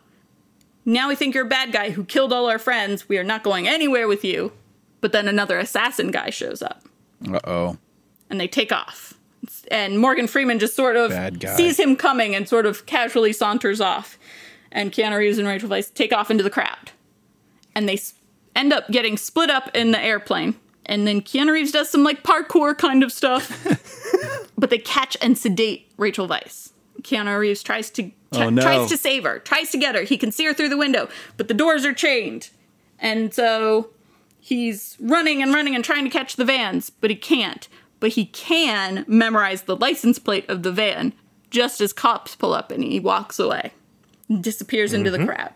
Now we think you're a bad guy who killed all our friends. We are not going anywhere with you. But then another assassin guy shows up Uh oh. and they take off. And Morgan Freeman just sort of sees him coming and sort of casually saunters off. And Keanu Reeves and Rachel Weisz take off into the crowd. And they end up getting split up in the airplane. And then Keanu Reeves does some like parkour kind of stuff. but they catch and sedate Rachel Weisz. Keanu Reeves tries to oh, try- Oh, no. tries to save her, tries to get her. He can see her through the window, but the doors are chained. And so he's running and running and trying to catch the vans, but he can't. But he can memorize the license plate of the van just as cops pull up and he walks away. Disappears into the mm-hmm. crowd.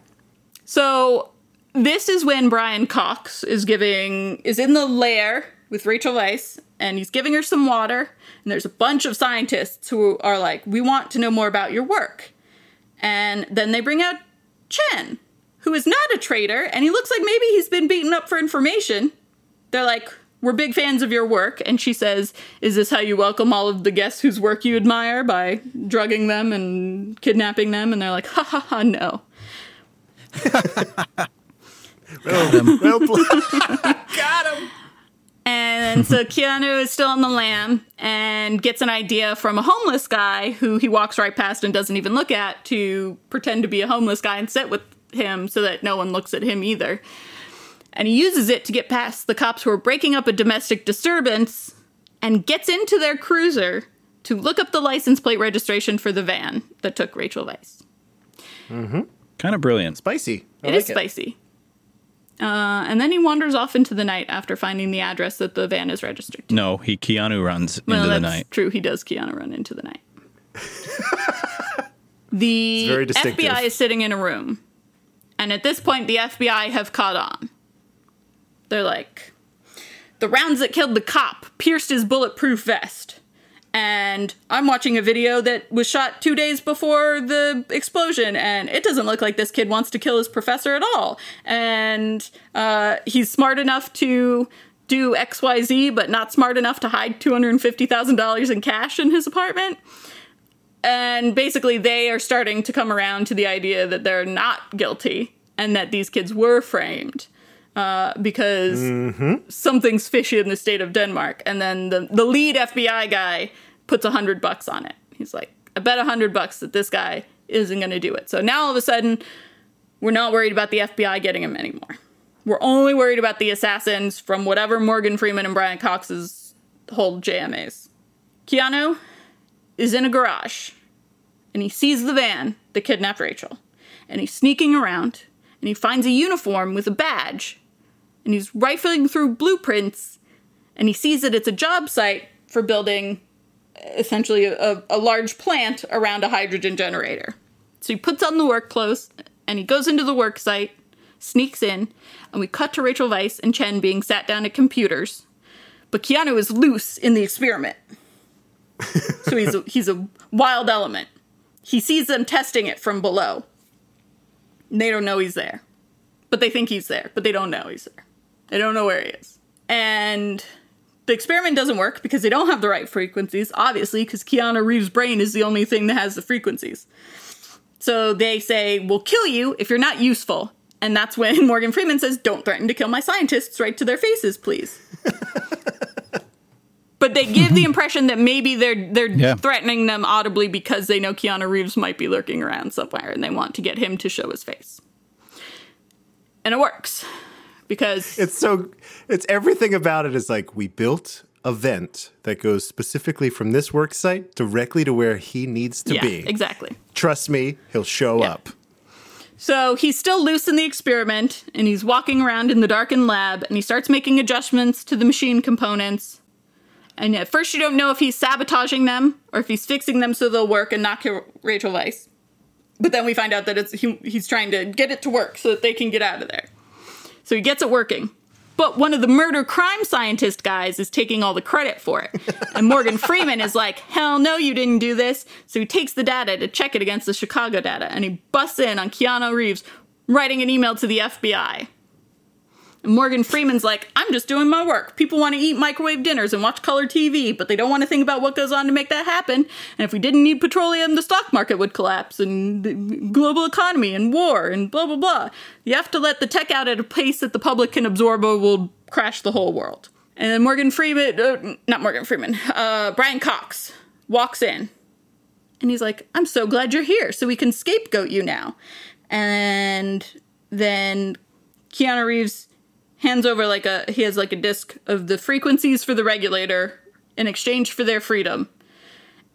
So this is when Brian Cox is giving is in the lair with Rachel Weisz and he's giving her some water and there's a bunch of scientists who are like we want to know more about your work. And then they bring out Chen, who is not a traitor and he looks like maybe he's been beaten up for information. They're like we're big fans of your work and she says is this how you welcome all of the guests whose work you admire by drugging them and kidnapping them and they're like ha ha ha no Well played. Got him. And so Keanu is still on the lam and gets an idea from a homeless guy who he walks right past and doesn't even look at to pretend to be a homeless guy and sit with him so that no one looks at him either. And he uses it to get past the cops who are breaking up a domestic disturbance and gets into their cruiser to look up the license plate registration for the van that took Rachel Weisz. Kind of brilliant. Spicy. I It like is spicy. Uh, and then he wanders off into the night after finding the address that the van is registered to. No, he Keanu runs Well, into the that's night. true. He does Keanu run into the night. the very. FBI is sitting in a room. And at this point, the FBI have caught on. They're like, the rounds that killed the cop pierced his bulletproof vest. And I'm watching a video that was shot two days before the explosion, and it doesn't look like this kid wants to kill his professor at all. And uh, he's smart enough to do XYZ, but not smart enough to hide $250,000 in cash in his apartment. And basically, they are starting to come around to the idea that they're not guilty and that these kids were framed uh, because something's fishy in the state of Denmark. And then the, the lead FBI guy puts a hundred bucks on it. He's like, I bet a hundred bucks that this guy isn't going to do it. So now all of a sudden, we're not worried about the FBI getting him anymore. We're only worried about the assassins from whatever Morgan Freeman and Brian Cox's whole JMAs. Keanu is in a garage and he sees the van that kidnapped Rachel. And he's sneaking around and he finds a uniform with a badge and he's rifling through blueprints and he sees that it's a job site for building essentially a, a large plant around a hydrogen generator. So he puts on the work clothes and he goes into the work site, sneaks in, and we cut to Rachel Weisz and Chen being sat down at computers. But Keanu is loose in the experiment. so he's a, he's a wild element. He sees them testing it from below. They don't know he's there. But they think he's there, but they don't know he's there. They don't know where he is. And the experiment doesn't work because they don't have the right frequencies, obviously, because Keanu Reeves' brain is the only thing that has the frequencies. So they say, We'll kill you if you're not useful. And that's when Morgan Freeman says, Don't threaten to kill my scientists right to their faces, please. but they give the impression that maybe they're they're Yeah. threatening them audibly because they know Keanu Reeves might be lurking around somewhere and they want to get him to show his face. And it works. Because It's so it's everything about it is like we built a vent that goes specifically from this work site directly to where he needs to yeah, be. exactly. Trust me, he'll show Yeah. up. So he's still loose in the experiment, and he's walking around in the darkened lab, and he starts making adjustments to the machine components. And at first, you don't know if he's sabotaging them or if he's fixing them so they'll work and not kill Rachel Weisz. But then we find out that it's he, he's trying to get it to work so that they can get out of there. So he gets it working. But one of the murder crime scientist guys is taking all the credit for it. And Morgan Freeman is like, hell no, you didn't do this. So he takes the data to check it against the Chicago data and he busts in on Keanu Reeves writing an email to the FBI. And Morgan Freeman's like, I'm just doing my work. People want to eat microwave dinners and watch color TV, but they don't want to think about what goes on to make that happen. And if we didn't need petroleum, the stock market would collapse and the global economy and war and blah, blah, blah. You have to let the tech out at a pace that the public can absorb or will crash the whole world. And then Morgan Freeman, uh, not Morgan Freeman, uh, Brian Cox walks in and he's like, I'm so glad you're here so we can scapegoat you now. And then Keanu Reeves hands over like a he has like a disc of the frequencies for the regulator in exchange for their freedom.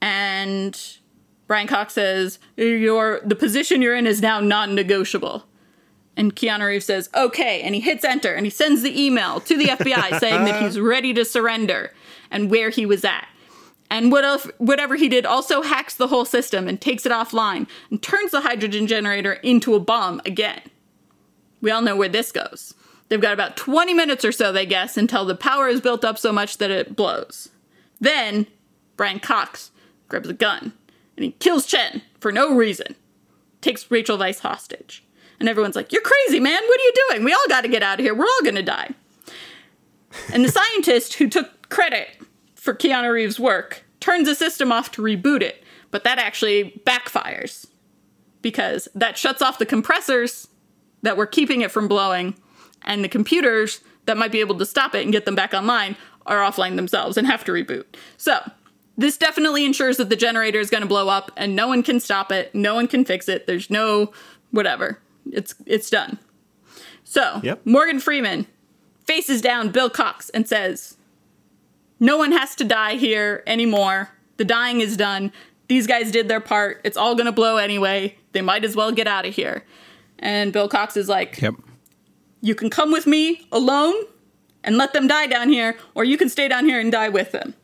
And Brian Cox says, Your the position you're in is now non-negotiable. And Keanu Reeves says, okay. And he hits enter and he sends the email to the FBI saying that he's ready to surrender and where he was at. And what else, whatever he did also hacks the whole system and takes it offline and turns the hydrogen generator into a bomb again. We all know where this goes. They've got about 20 minutes or so, they guess, until the power is built up so much that it blows. Then, Brian Cox grabs a gun and he kills Chen for no reason, takes Rachel Weisz hostage. And everyone's like, You're crazy, man. What are you doing? We all got to get out of here. We're all going to die. And the scientist who took credit for Keanu Reeves' work turns the system off to reboot it, but that actually backfires because that shuts off the compressors that were keeping it from blowing, and the computers that might be able to stop it and get them back online are offline themselves and have to reboot. So, this definitely ensures that the generator is going to blow up and no one can stop it, no one can fix it. There's no whatever. It's it's done. So, Yep. Morgan Freeman faces down Bill Cox and says, "No one has to die here anymore. The dying is done. These guys did their part. It's all going to blow anyway. They might as well get out of here." And Bill Cox is like, Yep. You can come with me alone and let them die down here, or you can stay down here and die with them.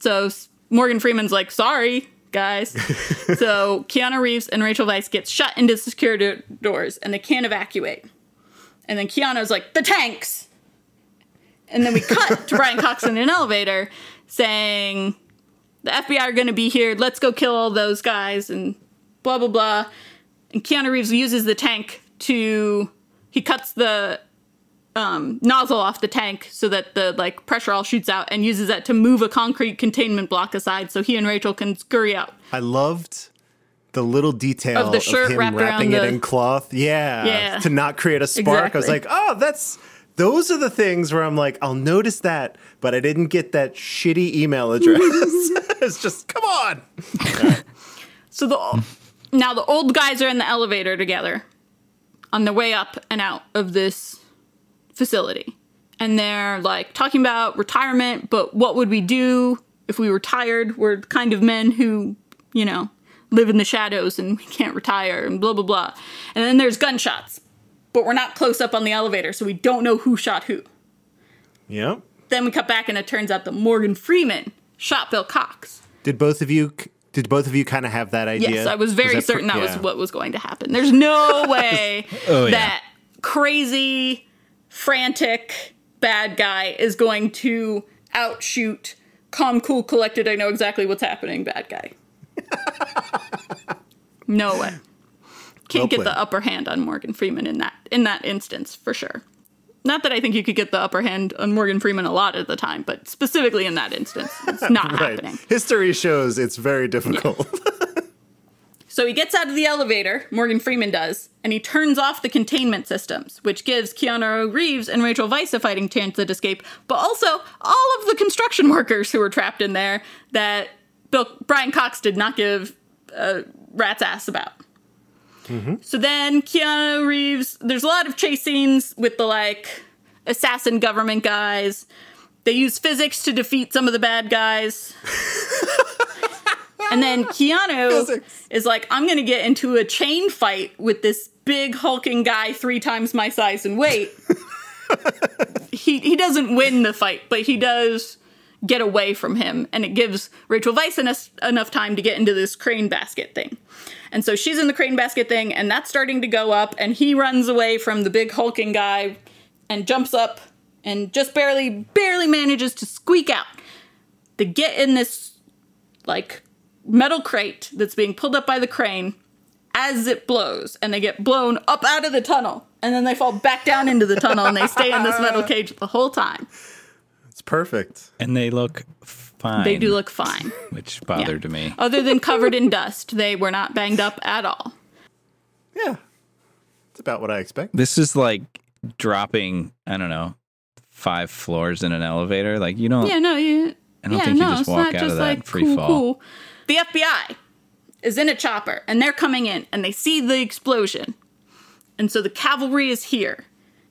So Morgan Freeman's like, sorry, guys. so Keanu Reeves and Rachel Weisz get shut into the security doors and they can't evacuate. And then Keanu's like, the tanks. And then we cut to Brian Cox in an elevator saying, the FBI are going to be here. Let's go kill all those guys and blah, blah, blah. And Keanu Reeves uses the tank to, he cuts the um, nozzle off the tank so that the like pressure all shoots out and uses that to move a concrete containment block aside so he and Rachel can scurry out. I loved the little detail Of the shirt him wrapped wrapping around it the- in cloth. Yeah. Yeah. To not create a spark. I was like, oh, that's those are the things where I'm like, I'll notice that, but I didn't get that shitty email address. it's just come on. So the now the old guys are in the elevator together on their way up and out of this facility. And they're like talking about retirement, but what would we do if we retired? We're the kind of men who, you know, live in the shadows and we can't retire and blah blah blah. And then there's gunshots. But we're not close up on the elevator, so we don't know who shot who. Yep. Then we cut back and it turns out that Morgan Freeman shot Bill Cox. Did both of you did both of you kind of have that idea? Yes, I was very that pr- certain that was what was going to happen. There's no way Oh, yeah. that crazy, frantic bad guy is going to outshoot calm, cool, collected. I know exactly what's happening. Bad guy. no way. Can't Well get the upper hand on Morgan Freeman in that in that instance for sure. Not that I think you could get the upper hand on Morgan Freeman a lot at the time, but specifically in that instance, it's not Right. happening. History shows it's very difficult. So he gets out of the elevator, Morgan Freeman does, and he turns off the containment systems, which gives Keanu Reeves and Rachel Weisz a fighting chance at escape, but also all of the construction workers who were trapped in there that Bill, Brian Cox did not give a rat's ass about. So then Keanu Reeves, there's a lot of chase scenes with the like assassin government guys. They use physics to defeat some of the bad guys. And then Keanu Physics. is like, I'm going to get into a chain fight with this big hulking guy three times my size and weight. he he doesn't win the fight, but he does get away from him, and it gives Rachel Weisz enough, enough time to get into this crane basket thing. And so she's in the crane basket thing, and that's starting to go up, and he runs away from the big hulking guy and jumps up and just barely, barely manages to squeak out. They get in this like metal crate that's being pulled up by the crane as it blows and they get blown up out of the tunnel and then they fall back down into the tunnel and they stay in this metal cage the whole time it's perfect. And they look fine. they do look fine which bothered Yeah. me. other than covered in dust they were not banged up at all Yeah. It's about what I expect. This is like dropping, I don't know, five floors in an elevator. Like you don't. yeah no you I don't yeah, think you just walk out just of that like free cool, fall. cool. the fbi is in a chopper and they're coming in and they see the explosion and so the cavalry is here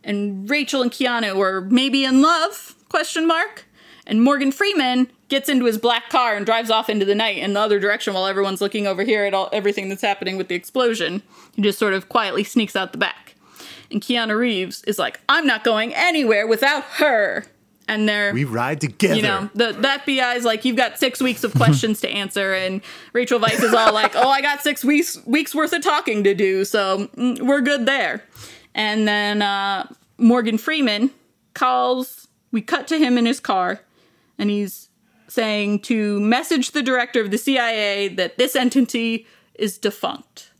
and rachel and keanu are maybe in love question mark and morgan freeman gets into his black car and drives off into the night in the other direction while everyone's looking over here at all everything that's happening with the explosion he just sort of quietly sneaks out the back and keanu reeves is like i'm not going anywhere without her and they're We ride together. you know, the, the FBI is like, you've got six weeks of questions to answer, and Rachel Weisz is all like, oh, I got six weeks weeks worth of talking to do, so mm, we're good there. And then uh, Morgan Freeman calls. We cut to him in his car, and he's saying to message the director of the CIA that this entity is defunct,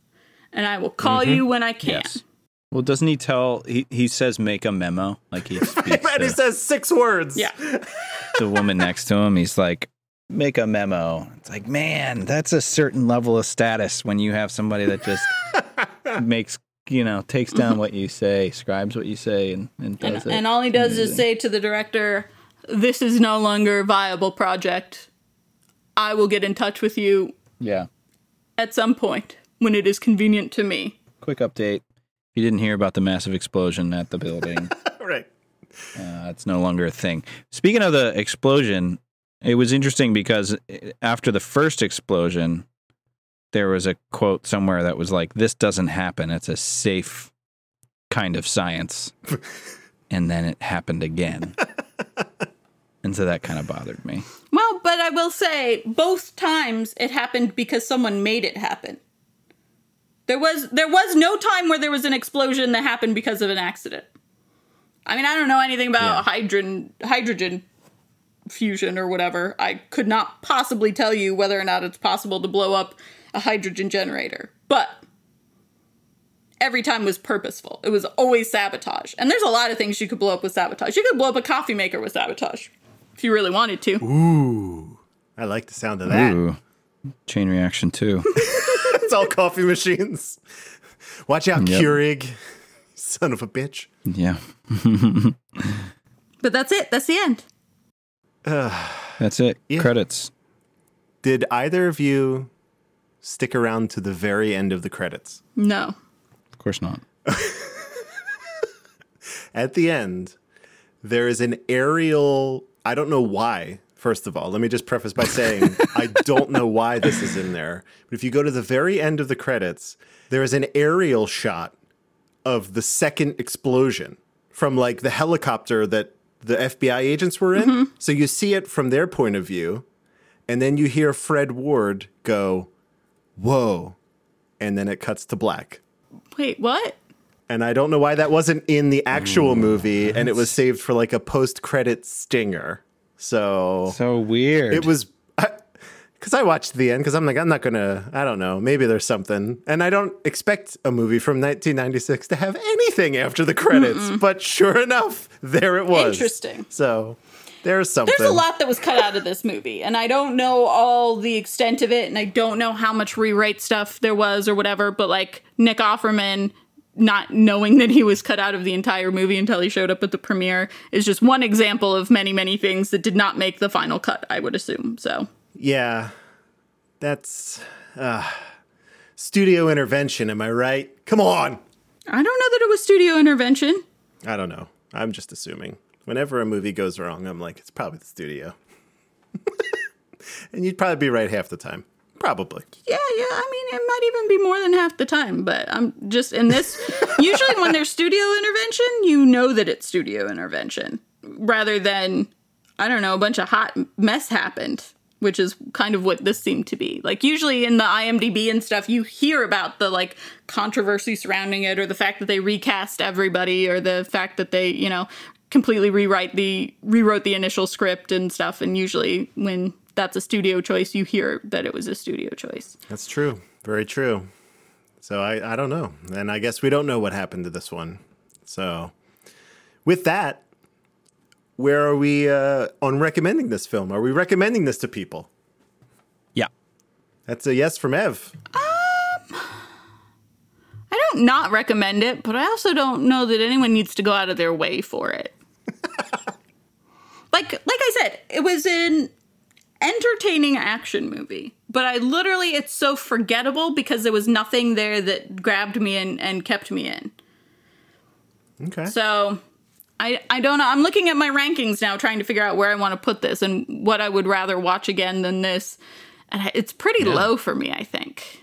and I will call mm-hmm. you when I can. Yes. Well, doesn't he tell? He he says make a memo. Like he speaks and he says six words. Yeah. the woman next to him. He's like, make a memo. It's like, man, that's a certain level of status when you have somebody that just makes you know takes down what you say, scribes what you say, and and does and, it. and all he does is say to the director, "This is no longer a viable project. I will get in touch with you yeah. at some point when it is convenient to me." Quick update. You didn't hear about the massive explosion at the building, Right. Uh, it's no longer a thing. Speaking of the explosion, it was interesting because after the first explosion, there was a quote somewhere that was like, "This doesn't happen. It's a safe kind of science. and then it happened again. and so that kind of bothered me. Well, but I will say both times it happened because someone made it happen. There was there was no time where there was an explosion that happened because of an accident. I mean, I don't know anything about Yeah. hydrogen hydrogen fusion or whatever. I could not possibly tell you whether or not it's possible to blow up a hydrogen generator. But every time was purposeful. It was always sabotage. And there's a lot of things you could blow up with sabotage. You could blow up a coffee maker with sabotage if you really wanted to. Ooh, I like the sound of that. Ooh. Chain reaction too. It's all coffee machines. Watch out, Yep. Keurig. Son of a bitch. yeah. But that's it. That's the end. That's it. Yeah. Credits. Did either of you stick around to the very end of the credits? No. Of course not. At the end, there is an aerial. I don't know why. First of all, let me just preface by saying I don't know why this is in there. But if you go to the very end of the credits, there is an aerial shot of the second explosion from like the helicopter that the FBI agents were in. Mm-hmm. So you see it from their point of view, and then you hear Fred Ward go, "Whoa," and then it cuts to black. Wait, what? And I don't know why that wasn't in the actual mm, movie and it was saved for like a post credit stinger. So So weird. it was because I watched the end because I'm like, I'm not gonna, I don't know, maybe there's something. And I don't expect a movie from 1996 to have anything after the credits. But sure enough, there it was. Interesting. So there's something. There's a lot that was cut out of this movie, and I don't know all the extent of it, and I don't know how much rewrite stuff there was or whatever, but like Nick Offerman not knowing that he was cut out of the entire movie until he showed up at the premiere is just one example of many, many things that did not make the final cut, I would assume. So, Yeah, that's uh, studio intervention. Am I right? Come on. I don't know that it was studio intervention. I don't know. I'm just assuming. Whenever a movie goes wrong, I'm like, it's probably the studio. and you'd probably be right half the time. Probably. Yeah, yeah. I mean, it might even be more than half the time, but I'm just in this. usually, when there's studio intervention, you know that it's studio intervention rather than, I don't know, a bunch of hot mess happened, which is kind of what this seemed to be. Like, usually in the IMDb and stuff, you hear about the like controversy surrounding it or the fact that they recast everybody or the fact that they, you know, completely rewrite the rewrote the initial script and stuff and usually when that's a studio choice you hear that it was a studio choice That's true. Very true. So I, I don't know. And I guess we don't know what happened to this one. So with that, where are we uh, on recommending this film? Are we recommending this to people? yeah. That's a yes from Ev. Um, I don't not recommend it, but I also don't know that anyone needs to go out of their way for it. like like I said, it was an entertaining action movie, but I literally it's so forgettable because there was nothing there that grabbed me and, and kept me in. Okay. So I I don't know. I'm looking at my rankings now trying to figure out where I want to put this and what I would rather watch again than this. And it's pretty low for me, I think.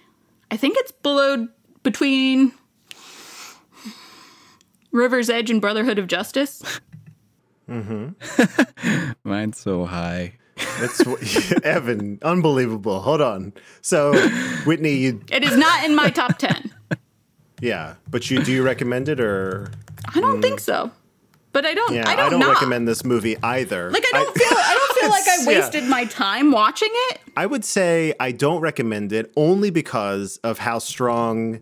I think it's below between River's Edge and Brotherhood of Justice. Mm-hmm. Mine's so high. That's Evan. Unbelievable. Hold on. So, Whitney, you It is not in my top 10. yeah, but you do you recommend it or I don't think mm. so. But I don't yeah? I don't, not. recommend this movie either. Like I don't feel I don't feel like I Yeah. wasted my time watching it. I would say I don't recommend it only because of how strong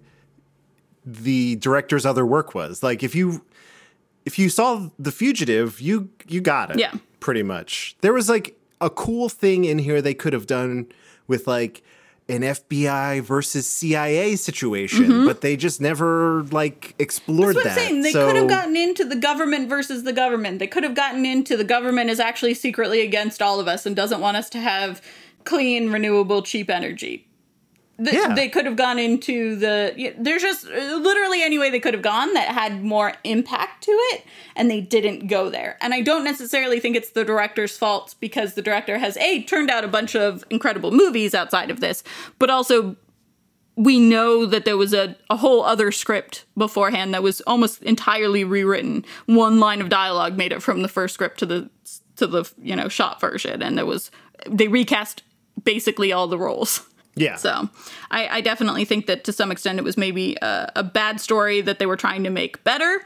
the director's other work was. Like if you if you saw The Fugitive, you you got it. Yeah. Pretty much. There was like a cool thing in here they could have done with like an FBI versus CIA situation, but they just never like explored Mm-hmm. That's what that. I'm saying. They So- could have gotten into the government versus the government. They could have gotten into the government is actually secretly against all of us and doesn't want us to have clean, renewable, cheap energy. Th- Yeah. They could have gone into the. There's just literally any way they could have gone that had more impact to it, and they didn't go there. And I don't necessarily think it's the director's fault because the director has A, turned out a bunch of incredible movies outside of this, but also we know that there was a, a whole other script beforehand that was almost entirely rewritten. One line of dialogue made it from the first script to the to the you know shot version, and there was they recast basically all the roles. Yeah. So I, I definitely think that to some extent it was maybe a, a bad story that they were trying to make better,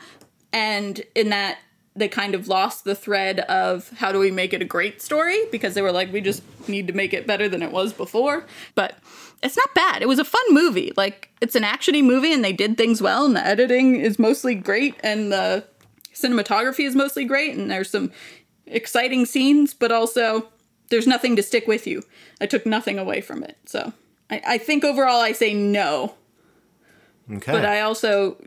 and in that they kind of lost the thread of how do we make it a great story because they were like we just need to make it better than it was before. But it's not bad. It was a fun movie. Like it's an actiony movie and they did things well and the editing is mostly great and the cinematography is mostly great and there's some exciting scenes, but also there's nothing to stick with you. I took nothing away from it. So I, I think overall I say no. Okay. But I also,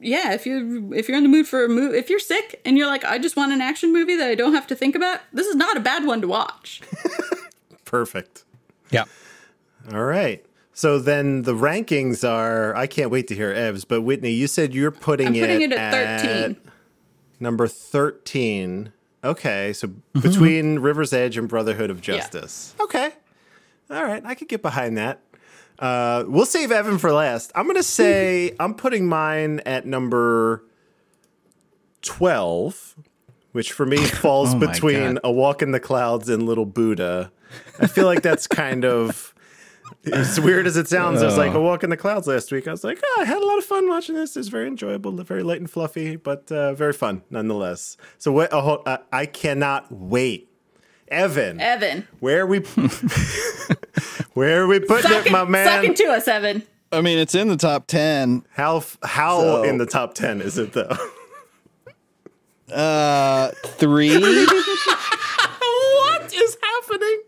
yeah, if you if you're in the mood for a movie, if you're sick and you're like, I just want an action movie that I don't have to think about, this is not a bad one to watch. Perfect. Yeah. All right. So then the rankings are. I can't wait to hear Evs. But Whitney, you said you're putting, I'm putting it, it at 13. number thirteen. Okay, so between River's Edge and Brotherhood of Justice. Okay. All right, I could get behind that. Uh, we'll save Evan for last. I'm gonna say I'm putting mine at number twelve, which for me falls Oh between God. A Walk in the Clouds and Little Buddha. I feel like that's kind of as weird as it sounds. I was like a walk in the clouds last week. I was like, oh, I had a lot of fun watching this. It's very enjoyable, very light and fluffy, but uh, very fun nonetheless. So what? A whole, uh, I cannot wait. Evan, Evan, where are we? where are we putting suck it, it, my man? it to us, Evan. I mean, it's in the top 10. How how So- in the top ten is it though? Uh, three. what is happening?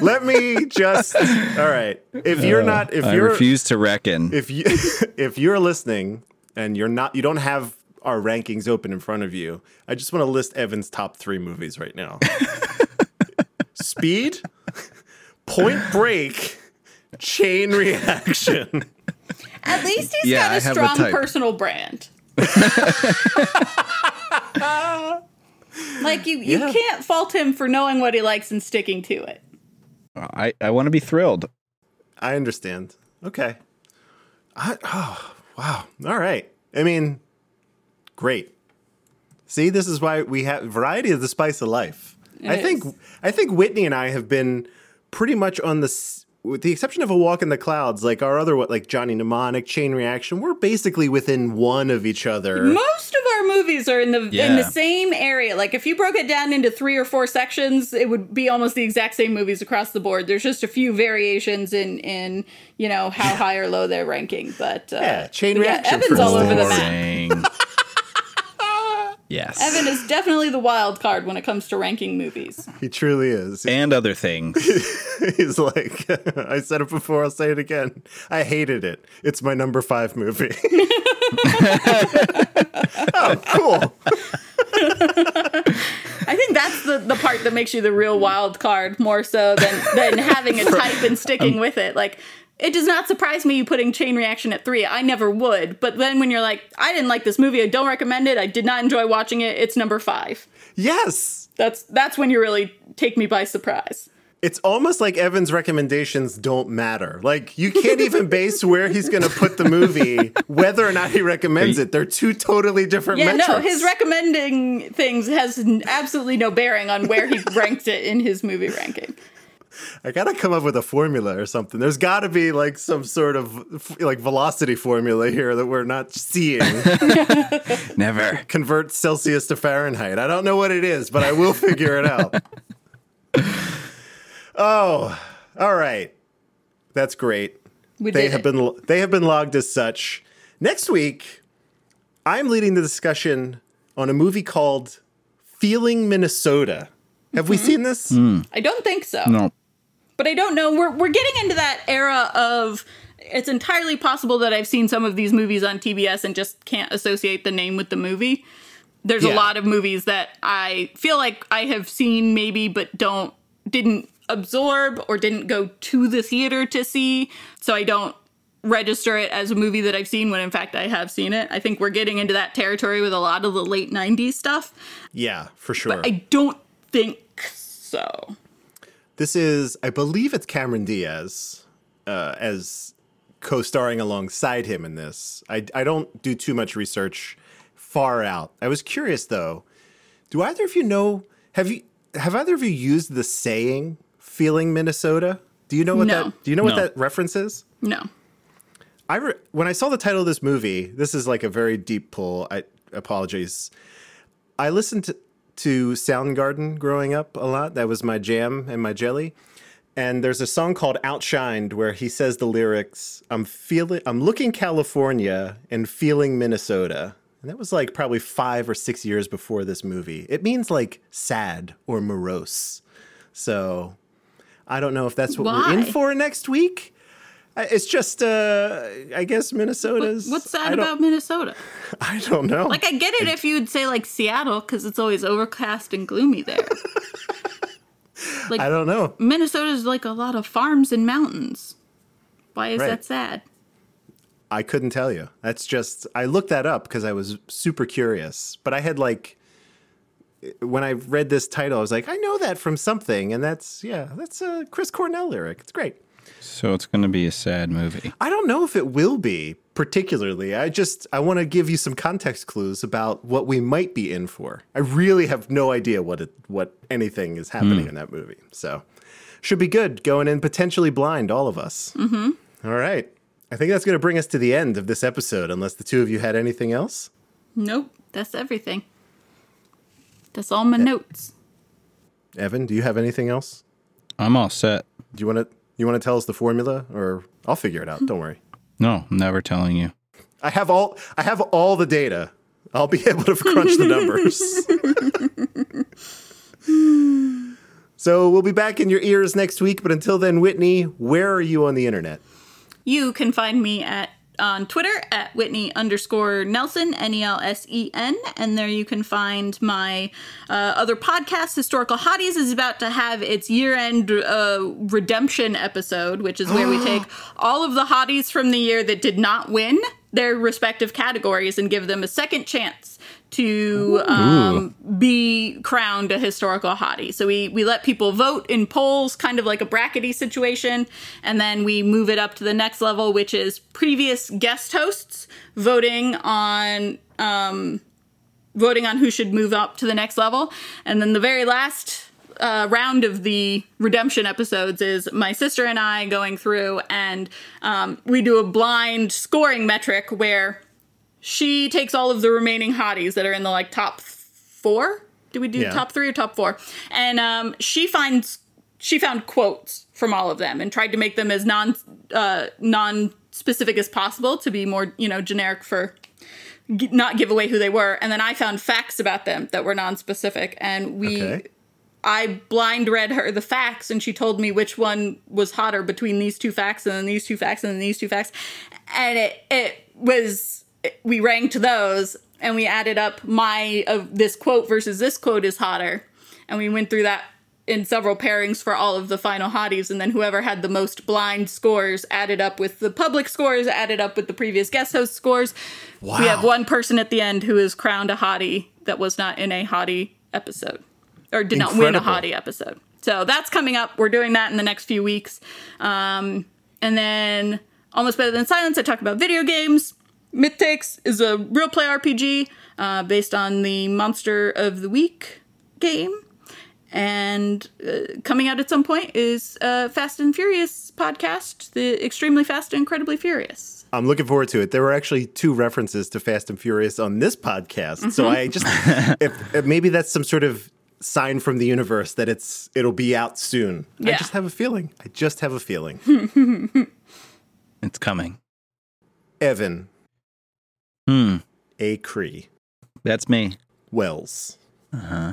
Let me just. All right. If you're uh, not, if I you're, refuse to reckon. if you if you're listening and you're not you don't have our rankings open in front of you i just want to list evan's top three movies right now speed point break chain reaction At least he's Yeah, got I a have a strong type. personal brand. like you, you Yeah. can't fault him for knowing what he likes and sticking to it. I, I want to be thrilled. i understand. Okay. I, oh wow. All right. I mean great. See this is why we have variety is the spice of life. I It think is. i think whitney and i have been pretty much on the with the exception of a walk in the clouds like our other what like johnny mnemonic chain reaction we're basically within one of each other. Most of our movies are in the in the same area. Like if you broke it down into three or four sections, it would be almost the exact same movies across the board. There's just a few variations in in you know how high or low they're ranking. But uh, Yeah, chain reaction, Evan's all over the map. Boring. yes. Evan is definitely the wild card when it comes to ranking movies. he truly is and other things. he's like i said it before i'll say it again i hated it it's my number five movie oh cool I think that's the, the part that makes you the real wild card more so than than having a type and sticking with it. Like it does not surprise me you putting chain reaction at three. I never would. But then when you're like, I didn't like this movie, I don't recommend it, I did not enjoy watching it, it's number five. yes That's that's when you really take me by surprise. it's almost like Evan's recommendations don't matter. Like you can't even base where he's going to put the movie, whether or not he recommends it. They're two totally different Yeah, metrics. no, his recommending things has absolutely no bearing on where he ranked it in his movie ranking. I gotta come up with a formula or something. There's got to be like some sort of like velocity formula here that we're not seeing. Never. Convert Celsius to Fahrenheit. I don't know what it is, but I will figure it out. oh, all right. That's great. We they did have it. been they have been logged as such. Next week, I'm leading the discussion on a movie called Feeling Minnesota. Have Mm-hmm. we seen this? I don't think so. No. But I don't know. We're we're getting into that era of it's entirely possible that I've seen some of these movies on TBS and just can't associate the name with the movie. There's Yeah. a lot of movies that I feel like I have seen maybe but don't didn't absorb or didn't go to the theater to see, so I don't register it as a movie that I've seen when in fact I have seen it. I think we're getting into that territory with a lot of the late 90s stuff. Yeah, for sure. I don't think so. This is, I believe it's Cameron Diaz uh, as co-starring alongside him in this. I I don't do too much research far out. I was curious though. Do either of you know? Have you have either of you used the saying "feeling Minnesota"? Do you know what No. that? Do you know what that reference is? No. I re- when I saw the title of this movie, this is like a very deep pull. I apologies. I listened to, to Soundgarden growing up a lot. That was my jam and my jelly. And there's a song called Outshined where he says the lyrics, "I'm feeling I'm looking California and feeling Minnesota." And that was like probably 5 or 6 years before this movie. It means like sad or morose. So, I don't know if that's what we're in for next week. I- It's just, uh, I guess Minnesota's. What's I sad about Minnesota? I don't know. Like, I get it if you'd say like Seattle because it's always overcast and gloomy there. like I don't know. Minnesota's like a lot of farms and mountains. Why is Right. that sad? I couldn't tell you. That's just I looked that up because I was super curious. But I had like when I read this title, I was like, I know that from something, and that's yeah, that's a Chris Cornell lyric. It's great. So it's going to be a sad movie. I don't know if it will be particularly. I just I want to give you some context clues about what we might be in for. I really have no idea what it what anything is happening in that movie. So should be good going in potentially blind, all of us. Mm-hmm. All right. I think that's going to bring us to the end of this episode, unless the two of you had anything else. Nope, that's everything. That's all my notes. Evan, do you have anything else? I'm all set. Do you want to you want to tell us the formula, or I'll figure it out. Don't worry. No, I'm never telling you. I have all I have all the data. I'll be able to crunch the numbers. so we'll be back in your ears next week. But until then, Whitney, where are you on the internet? You can find me at on Twitter at Whitney underscore Nelsen, N E L S E N. And there you can find my uh, other podcast, Historical Hotties, is about to have its year end uh, redemption episode, which is where we take all of the hotties from the year that did not win their respective categories and give them a second chance to um, be crowned a historical hottie. So we we let people vote in polls, kind of like a brackety situation, and then we move it up to the next level, which is previous guest hosts voting on um, voting on who should move up to the next level, and then the very last. Uh, round of the redemption episodes is my sister and I going through, and um, we do a blind scoring metric where she takes all of the remaining hotties that are in the like top four. Did we do Yeah. top three or top four? And um, she finds she found quotes from all of them and tried to make them as non uh, non specific as possible to be more you know generic for g- not give away who they were. And then I found facts about them that were non specific, and we. Okay. I blind read her the facts and she told me which one was hotter between these two facts and then these two facts and then these two facts. And it it was we ranked those and we added up my of this quote versus this quote is hotter. And we went through that in several pairings for all of the final hotties and then whoever had the most blind scores added up with the public scores added up with the previous guest host scores. Wow. We have one person at the end who is crowned a hottie that was not in a hottie episode or did not win a hottie episode. So that's coming up. We're doing that in the next few weeks. Um, and then Almost Better Than Silence, I talk about video games. Myth Takes is a real play RPG uh, based on the Monster of the Week game. And uh, coming out at some point is a Fast and Furious podcast, the Extremely Fast and Incredibly Furious. I'm looking forward to it. There were actually two references to Fast and Furious on this podcast, so Mm-hmm. I just if, if maybe that's some sort of sign from the universe that it's it'll be out soon. I just have a feeling. I just have a feeling. It's coming. Evan Hmm. A. Cree That's me. Wells. Uh huh.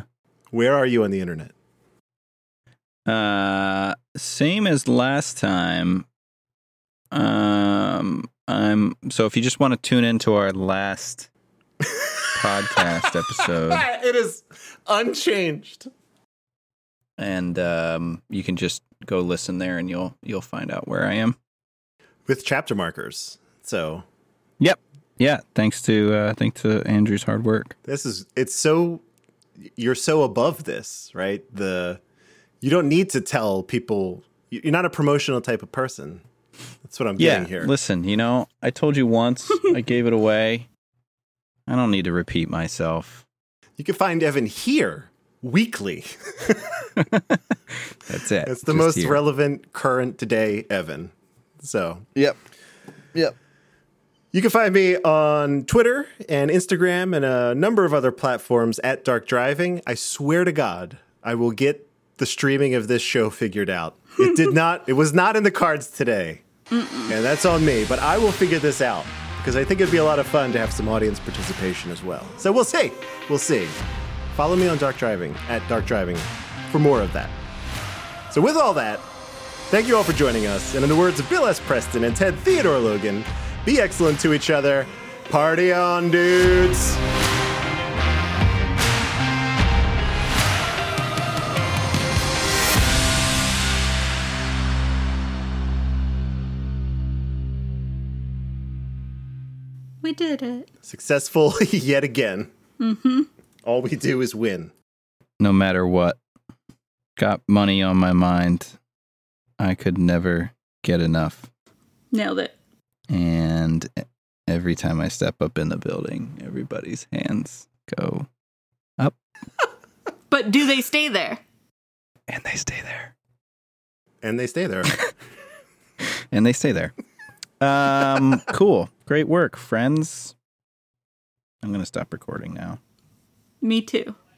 Where are you on the internet? Uh, same as last time. Um, I'm so if you just want to tune into our last podcast episode, it is unchanged. and um, you can just go listen there, and you'll you'll find out where I am. With chapter markers. So Yep. Yeah. Thanks to uh, thanks to Andrew's hard work. this is it's so you're so above this, right? The you don't need to tell people you're not a promotional type of person. That's what I'm Yeah. getting here. Listen, you know, I told you once, I gave it away. I don't need to repeat myself. You can find Evan here weekly. That's it. It's the Just most here. relevant, current today Evan. So Yep. Yep. You can find me on Twitter and Instagram and a number of other platforms at Dark Driving. I swear to God, I will get the streaming of this show figured out. It did not, it was not in the cards today. And that's on me, but I will figure this out because I think it'd be a lot of fun to have some audience participation as well. So we'll see. We'll see. Follow me on Dark Driving at Dark Driving for more of that. So, with all that, Thank you all for joining us. And in the words of Bill S. Preston and Ted Theodore Logan, be excellent to each other. Party on, dudes! We did it. Successful yet again. Mm-hmm. All we do is win. No matter what. Got money on my mind. I could never get enough. Nailed it. And every time I step up in the building, everybody's hands go up But do they stay there? and they stay there. And they stay there. And they stay there. Um, cool. Great work, friends. I'm going to stop recording now. Me too.